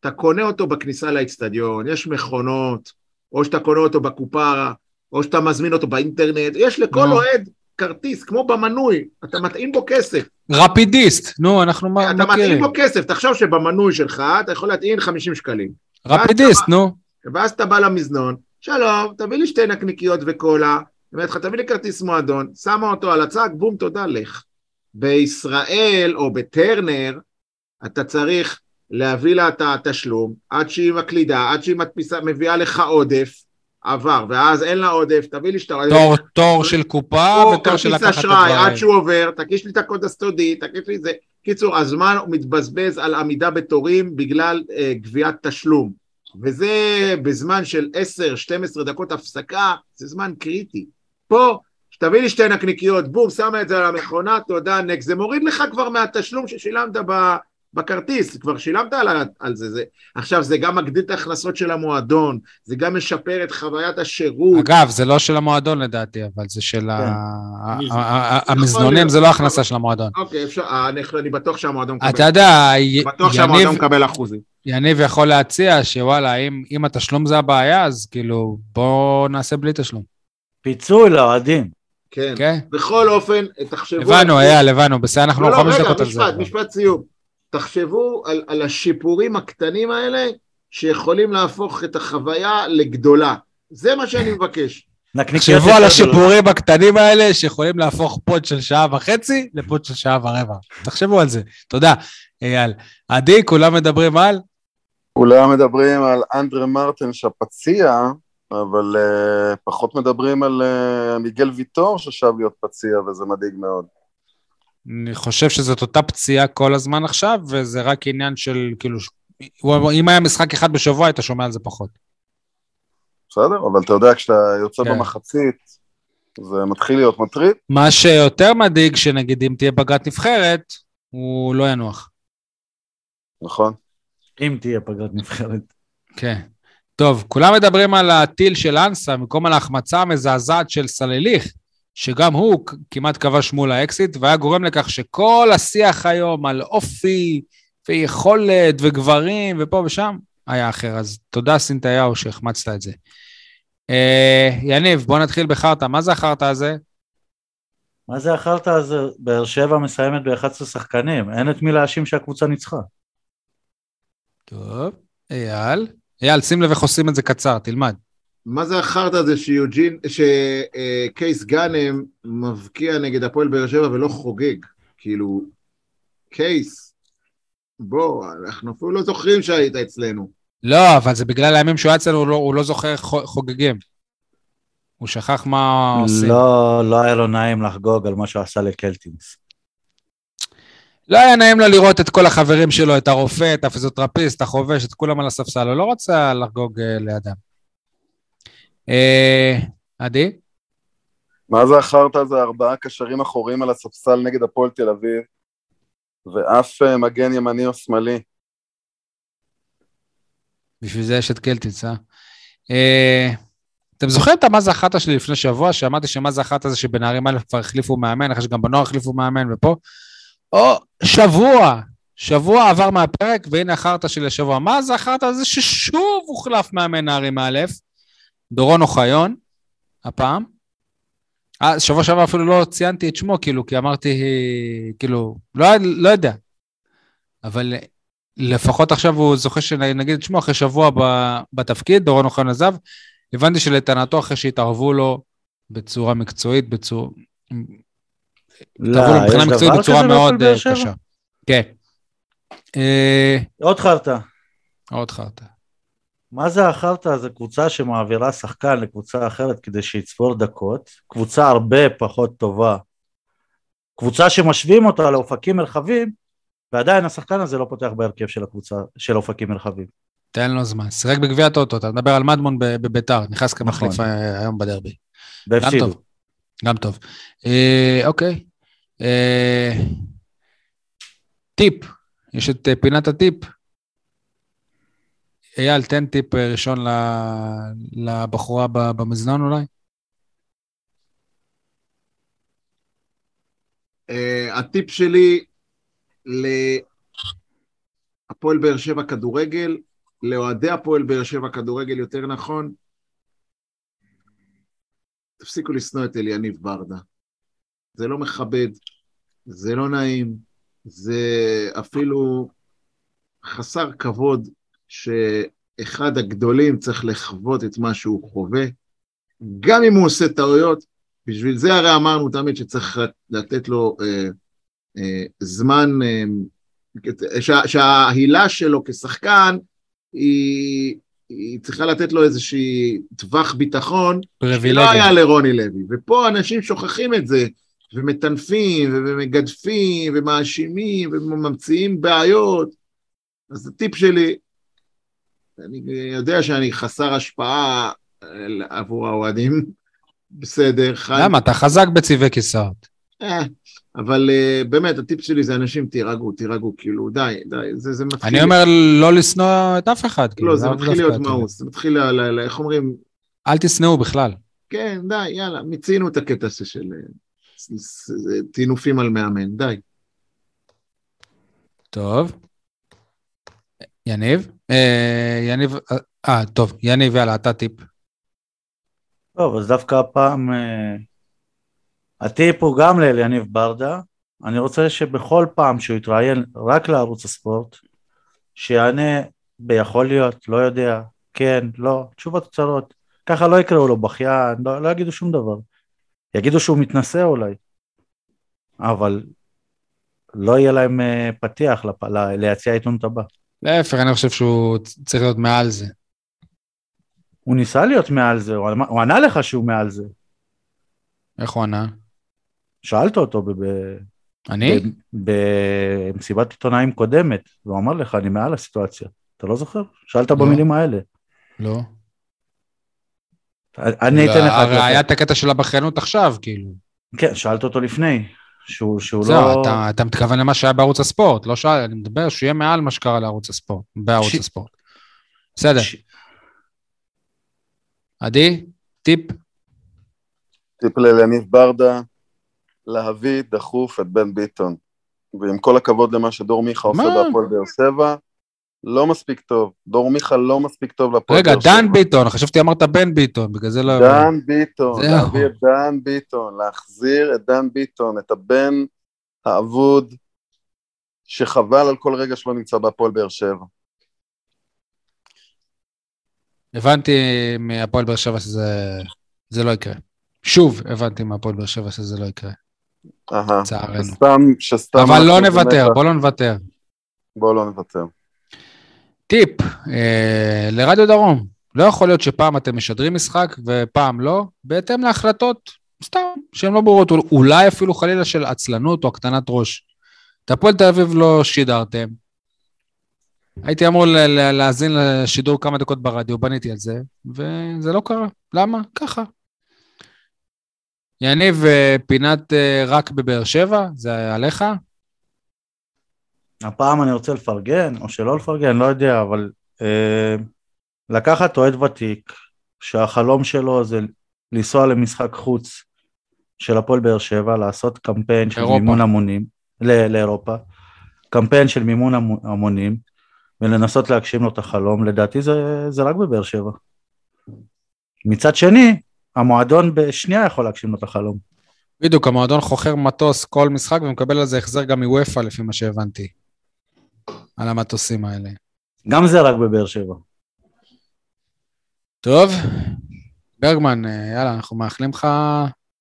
אתה קונה אותו בכניסה לאצטדיון, יש מכונות, או שאתה קונה אותו בקופה, או שאתה מזמין אותו באינטרנט, יש לכל אוהד כרטיס, כמו במנוי, אתה מטעין בו כסף. רפידיסט, נו, אנחנו מכירים. אתה מטעין בו כסף, תחשוב שבמנוי שלך אתה יכול להטעין 50 שקלים. רפידיסט, נו. ואז אתה בא למזנון, שלום, תביא לי שתי נקניקיות וקולה, אומרת לך, תביא לי כרטיס מועדון, שמה אותו על הצג, בום, תודה, לך. בישראל או בטרנר, אתה צריך להביא לה את התשלום, עד שהיא מקלידה, עד שהיא מדפיסה, מביאה לך עודף, עבר, ואז אין לה עודף, תביא לי שאתה... תור, תור של קופה ותור של לקחת את הדברים. כרטיס אשראי, עד שהוא עובר, תקיש לי את הקוד הסטודי, תקיש לי זה. קיצור, הזמן מתבזבז על עמידה בתורים בגלל אה, גביית תשלום. וזה בזמן של 10-12 דקות הפסקה, זה זמן קריטי. פה, שתביא לי שתי נקניקיות, בום, שמה את זה על המכונה, תודה, נקס. זה מוריד לך כבר מהתשלום ששילמת ב... בכרטיס, כבר שילמת על, על זה, זה. עכשיו, זה גם מגדיל את ההכנסות של המועדון, זה גם משפר את חוויית השירות. אגב, זה לא של המועדון לדעתי, אבל זה של כן. המזנונים, זה לא הכנסה של המועדון. אוקיי, אפשר, אני בטוח שהמועדון מקבל. אתה יודע, יניב... בטוח שהמועדון מקבל אחוזים. יניב יכול להציע שוואלה, אם, אם התשלום זה הבעיה, אז כאילו, בואו נעשה בלי תשלום. פיצוי לאוהדים. כן. כן. בכל אופן, תחשבו... הבנו, אייל, הבנו, בסדר, אנחנו לא, חמש דקות על זה. לא, רגע, משפט, משפט סיום. תחשבו על, על השיפורים הקטנים האלה שיכולים להפוך את החוויה לגדולה. זה מה שאני מבקש. תחשבו על השיפורים הקטנים האלה שיכולים להפוך פוד של שעה וחצי לפוד של שעה ורבע. תחשבו על זה. תודה, אייל. עדי, כולם מדברים על? כולם מדברים על אנדרה מרטן שפציע, אבל uh, פחות מדברים על uh, מיגל ויטור ששב להיות פציע, וזה מדאיג מאוד. אני חושב שזאת אותה פציעה כל הזמן עכשיו, וזה רק עניין של, כאילו, אם היה משחק אחד בשבוע, היית שומע על זה פחות. בסדר, אבל אתה יודע, כשאתה יוצא כן. במחצית, זה מתחיל להיות מטריד. מה שיותר מדאיג, שנגיד אם תהיה פגרת נבחרת, הוא לא ינוח. נכון. אם תהיה פגרת נבחרת. כן. טוב, כולם מדברים על הטיל של אנסה, במקום על ההחמצה המזעזעת של סלליך. שגם הוא כמעט כבש מול האקסיט, והיה גורם לכך שכל השיח היום על אופי ויכולת וגברים ופה ושם היה אחר. אז תודה סינטיהו שהחמצת את זה. אה, יניב, בוא נתחיל בחרטא. מה זה החרטא הזה? מה זה החרטא הזה? באר שבע מסיימת ב-11 שחקנים, אין את מי להאשים שהקבוצה ניצחה. טוב, אייל. אייל, שים לב איך עושים את זה קצר, תלמד. מה זה החרטא הזה שיוג'ין, שקייס גאנם מבקיע נגד הפועל באר שבע ולא חוגג? כאילו, קייס, בוא, אנחנו אפילו לא זוכרים שהיית אצלנו. לא, אבל זה בגלל הימים שהוא היה אצלנו, הוא לא, הוא לא זוכר חוגגים. הוא שכח מה עושים. לא, לא היה לו נעים לחגוג על מה שהוא עשה לקלטינס. לא היה נעים לו לראות את כל החברים שלו, את הרופא, את הפיזיותרפיסט, את החובש, את כולם על הספסל, הוא לא רצה לחגוג uh, לידם. אה, עדי? מה זה החרטא הזה? ארבעה קשרים אחוריים על הספסל נגד הפועל תל אביב, ואף אה, מגן ימני או שמאלי. בשביל זה יש את קלטיץ, אה? אה, אתם זוכרים את המאזה החטא שלי לפני שבוע, שאמרתי שמאזה החטא זה שבנערים א' כבר החליפו מאמן, אחרי שגם בנוער החליפו מאמן, ופה... או, שבוע, שבוע עבר מהפרק, והנה החרטא שלי לשבוע. מה זה החרטא הזה ששוב הוחלף מאמן נערים א', דורון אוחיון, הפעם. אה, שבוע שעבר אפילו לא ציינתי את שמו, כאילו, כי אמרתי, כאילו, לא, לא יודע. אבל לפחות עכשיו הוא זוכה שנגיד את שמו, אחרי שבוע בתפקיד, דורון אוחיון עזב. הבנתי שלטענתו, אחרי שהתערבו לו בצורה מקצועית, בצורה... לא, התערבו לו מבחינה מקצועית בצורה מאוד אה? קשה. כן. אה, עוד חרטא. עוד חרטא. מה זה החרטא? זה קבוצה שמעבירה שחקן לקבוצה אחרת כדי שיצבור דקות, קבוצה הרבה פחות טובה, קבוצה שמשווים אותה לאופקים מרחבים, ועדיין השחקן הזה לא פותח בהרכב של הקבוצה של אופקים מרחבים. תן לו זמן. שיחק בגביע הטוטו, אתה מדבר על מדמון בביתר, נכנס כמחליף נכון. אה, היום בדרבי. גם. טוב. גם טוב. אה, אוקיי. אה, טיפ, יש את אה, פינת הטיפ. אייל, תן טיפ אה, ראשון לבחורה במזנון אולי. אה, הטיפ שלי להפועל באר שבע כדורגל, לאוהדי הפועל באר שבע כדורגל יותר נכון, תפסיקו לשנוא את אליניב ברדה. זה לא מכבד, זה לא נעים, זה אפילו חסר כבוד שאחד הגדולים צריך לחוות את מה שהוא חווה, גם אם הוא עושה טעויות, בשביל זה הרי אמרנו תמיד שצריך לתת לו אה, אה, זמן, אה, שה, שההילה שלו כשחקן היא, היא צריכה לתת לו איזושהי טווח ביטחון שלא. היה לרוני לוי. ופה אנשים שוכחים את זה, ומטנפים, ומגדפים, ומאשימים, וממציאים בעיות. אז הטיפ שלי, אני יודע שאני חסר השפעה אה, עבור האוהדים, בסדר, חי... למה? אתה חזק בצבעי כיסאות. אה, אבל אה, באמת, הטיפ שלי זה אנשים, תירגעו, תירגעו, כאילו, די, די, זה, זה מתחיל... אני אומר לא לשנוא את אף אחד. כאילו, לא, זה מתחיל דווקא להיות מאוס, זה מתחיל, איך אומרים, אל תשנאו בכלל. כן, די, יאללה, מיצינו את הקטע של טינופים על מאמן, די. טוב. יניב? אה, יניב, אה, אה, טוב, יניב, יאללה, אתה טיפ. טוב, אז דווקא הפעם אה, הטיפ הוא גם לאליניב ברדה. אני רוצה שבכל פעם שהוא יתראיין רק לערוץ הספורט, שיענה ביכול להיות, לא יודע, כן, לא, תשובות קצרות. ככה לא יקראו לו בכיין, לא, לא יגידו שום דבר. יגידו שהוא מתנשא אולי, אבל לא יהיה להם פתיח לפ... ליציע העיתונות הבא. להפך, אני חושב שהוא צריך להיות מעל זה. הוא ניסה להיות מעל זה, הוא, הוא ענה לך שהוא מעל זה. איך הוא ענה? שאלת אותו ב- אני? במסיבת עיתונאים קודמת, והוא אמר לך, אני מעל הסיטואציה. אתה לא זוכר? שאלת לא. במילים האלה. לא. אני אתן לך... הרי. היה את הקטע של הבכיינות עכשיו, כאילו. כן, שאלת אותו לפני, שהוא, שהוא זהו, לא... אתה- אתה מתכוון למה שהיה בערוץ הספורט, לא שאל, אני מדבר שיהיה מעל מה שקרה לערוץ הספורט, בערוץ ש- הספורט. בסדר. ש- עדי, טיפ? טיפ לאליניב ברדה, להביא דחוף את בן ביטון. ועם כל הכבוד למה שדור מיכה עושה? בהפועל באר שבע, לא מספיק טוב. דור מיכה לא מספיק טוב להפועל רגע. דן ביטון, חשבתי אמרת בן ביטון, בגלל זה לא... דן ביטון. להביא את דן ביטון, להחזיר את דן ביטון, את הבן האבוד, שחבל על כל רגע שלא נמצא בהפועל באר שבע. הבנתי מהפועל באר שבע שזה זה לא יקרה. שוב הבנתי מהפועל באר שבע שזה לא יקרה, לצערנו. אבל לא נוותר. בוא לא נוותר. בואו לא נוותר. טיפ, אה, לרדיו דרום, לא יכול להיות שפעם אתם משדרים משחק ופעם לא, בהתאם להחלטות, סתם, שהן לא ברורות, אולי אפילו חלילה של עצלנות או הקטנת ראש. את הפועל תל אביב לא שידרתם. הייתי אמור להאזין לשידור כמה דקות ברדיו, בניתי על זה, וזה לא קרה. למה? ככה. יניב, אה, פינת אה, רק בבאר שבע, זה עליך? הפעם אני רוצה לפרגן, או שלא לפרגן, לא יודע, אבל אה, לקחת אוהד ותיק, שהחלום שלו זה לנסוע למשחק חוץ של הפועל באר שבע, לעשות קמפיין של אירופה. מימון המונים, ל- לאירופה, קמפיין של מימון המו- המונים, ולנסות להגשים לו את החלום, לדעתי זה, זה רק בבאר שבע. מצד שני, המועדון בשנייה יכול להגשים לו את החלום. בדיוק, המועדון חוכר מטוס כל משחק ומקבל על זה החזר גם מוופא, לפי מה שהבנתי. על המטוסים האלה. גם זה רק בבאר שבע. טוב, ברגמן, אה, יאללה, אנחנו מאחלים לך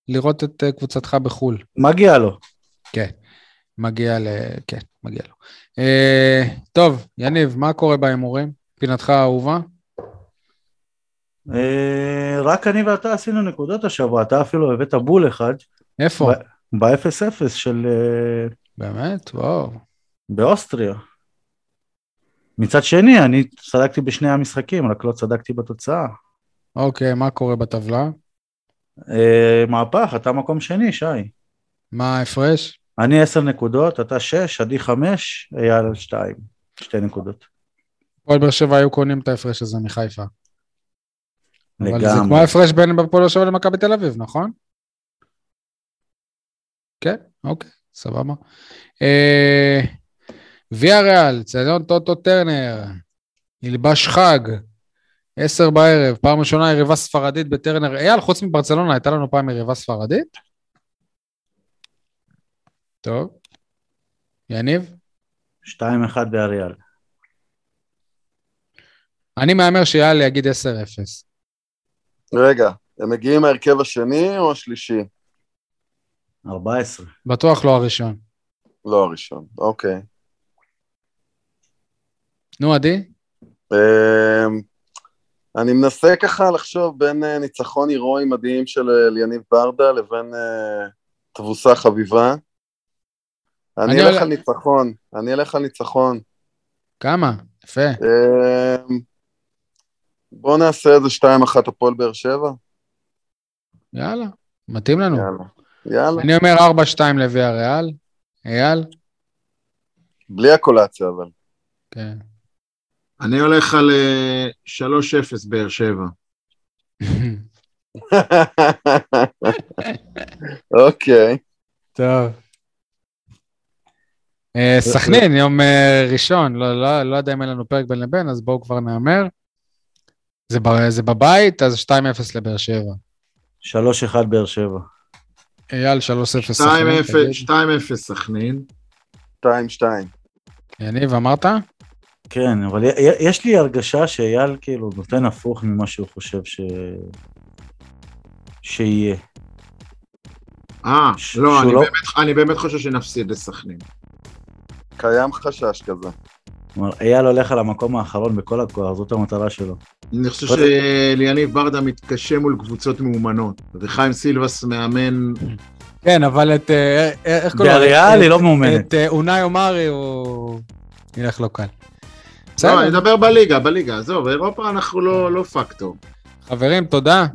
לראות את אה, קבוצתך בחו"ל. מגיע לו. כן, מגיע ל... כן, מגיע לו. אה, טוב, יניב, מה קורה בהימורים? פינתך האהובה? אה, רק אני ואתה עשינו נקודות השבוע, אתה אפילו הבאת בול אחד איפה? ב-0-0 של... באמת? וואו. באוסטריה. מצד שני, אני צדקתי בשני המשחקים, רק לא צדקתי בתוצאה. אוקיי, מה קורה בטבלה? אה, מהפך, אתה מקום שני, שי. מה ההפרש? אני עשר נקודות, אתה שש, עדי חמש, אייל שתיים. שתי נקודות. הפועל באר שבע היו קונים את ההפרש הזה מחיפה. אבל זה כמו לגמרי. ההפרש בין הפועל באר שבע למכבי תל אביב, נכון? כן, אוקיי, סבבה. אה, ויה ריאל, צדון טוטו טרנר, ילבש חג, עשר בערב, פעם ראשונה יריבה ספרדית בטרנר. אייל, חוץ מברצלונה, הייתה לנו פעם יריבה ספרדית? טוב. יניב? שתיים אחד באריאל. אני מהמר שיאל יגיד 10-0. רגע, הם מגיעים מההרכב השני או השלישי? ארבע עשרה. בטוח לא הראשון. לא הראשון, אוקיי. נו, עדי? אמ, אני מנסה ככה לחשוב בין אה, ניצחון הירואי מדהים של אה, אליניב ברדה לבין אה, תבוסה חביבה. אני אלך על ניצחון, אני אלך על ניצחון. כמה? יפה. אמ, בוא נעשה איזה שתיים אחת הפועל באר שבע. יאללה, מתאים לנו. יאללה. יאללה. אני אומר 4-2 לוויה ריאל. אייל? בלי הקולציה אבל. כן. אני הולך על אה, 3-0 באר שבע. אוקיי. טוב. אה, סכנין, יום אה, ראשון, לא, לא, לא יודע אם אין לנו פרק בין לבין, אז בואו כבר נהמר. זה, ב- זה בבית, אז 2-0 לבאר שבע. שלוש אחד באר שבע. אייל 3-0 2-0 סכנין. תגיד. 2-0 סכנין. שתיים שתיים. יניב, אמרת? כן, אבל יש לי הרגשה שאייל כאילו נותן הפוך ממה שהוא חושב ש... שיהיה. אה, ש- לא, אני לא- באמת- אני באמת חושב שנפסיד לסכנין. קיים חשש כזה. כלומר, אייל הולך על המקום האחרון בכל הכוח, זאת המטרה שלו. אני חושב שאליניב ברדה מתקשה מול קבוצות מאומנות, וחיים סילבס מאמן, כן, אבל את... אה, אה, איך קוראים לו? באריאל את- היא לא מאומנת. את אה, אונאי אומרי הוא... ילך לא קל. לא, אני בסדר, מדבר בליגה, בליגה, עזוב, אירופה אנחנו לא לא פקטור. חברים, תודה.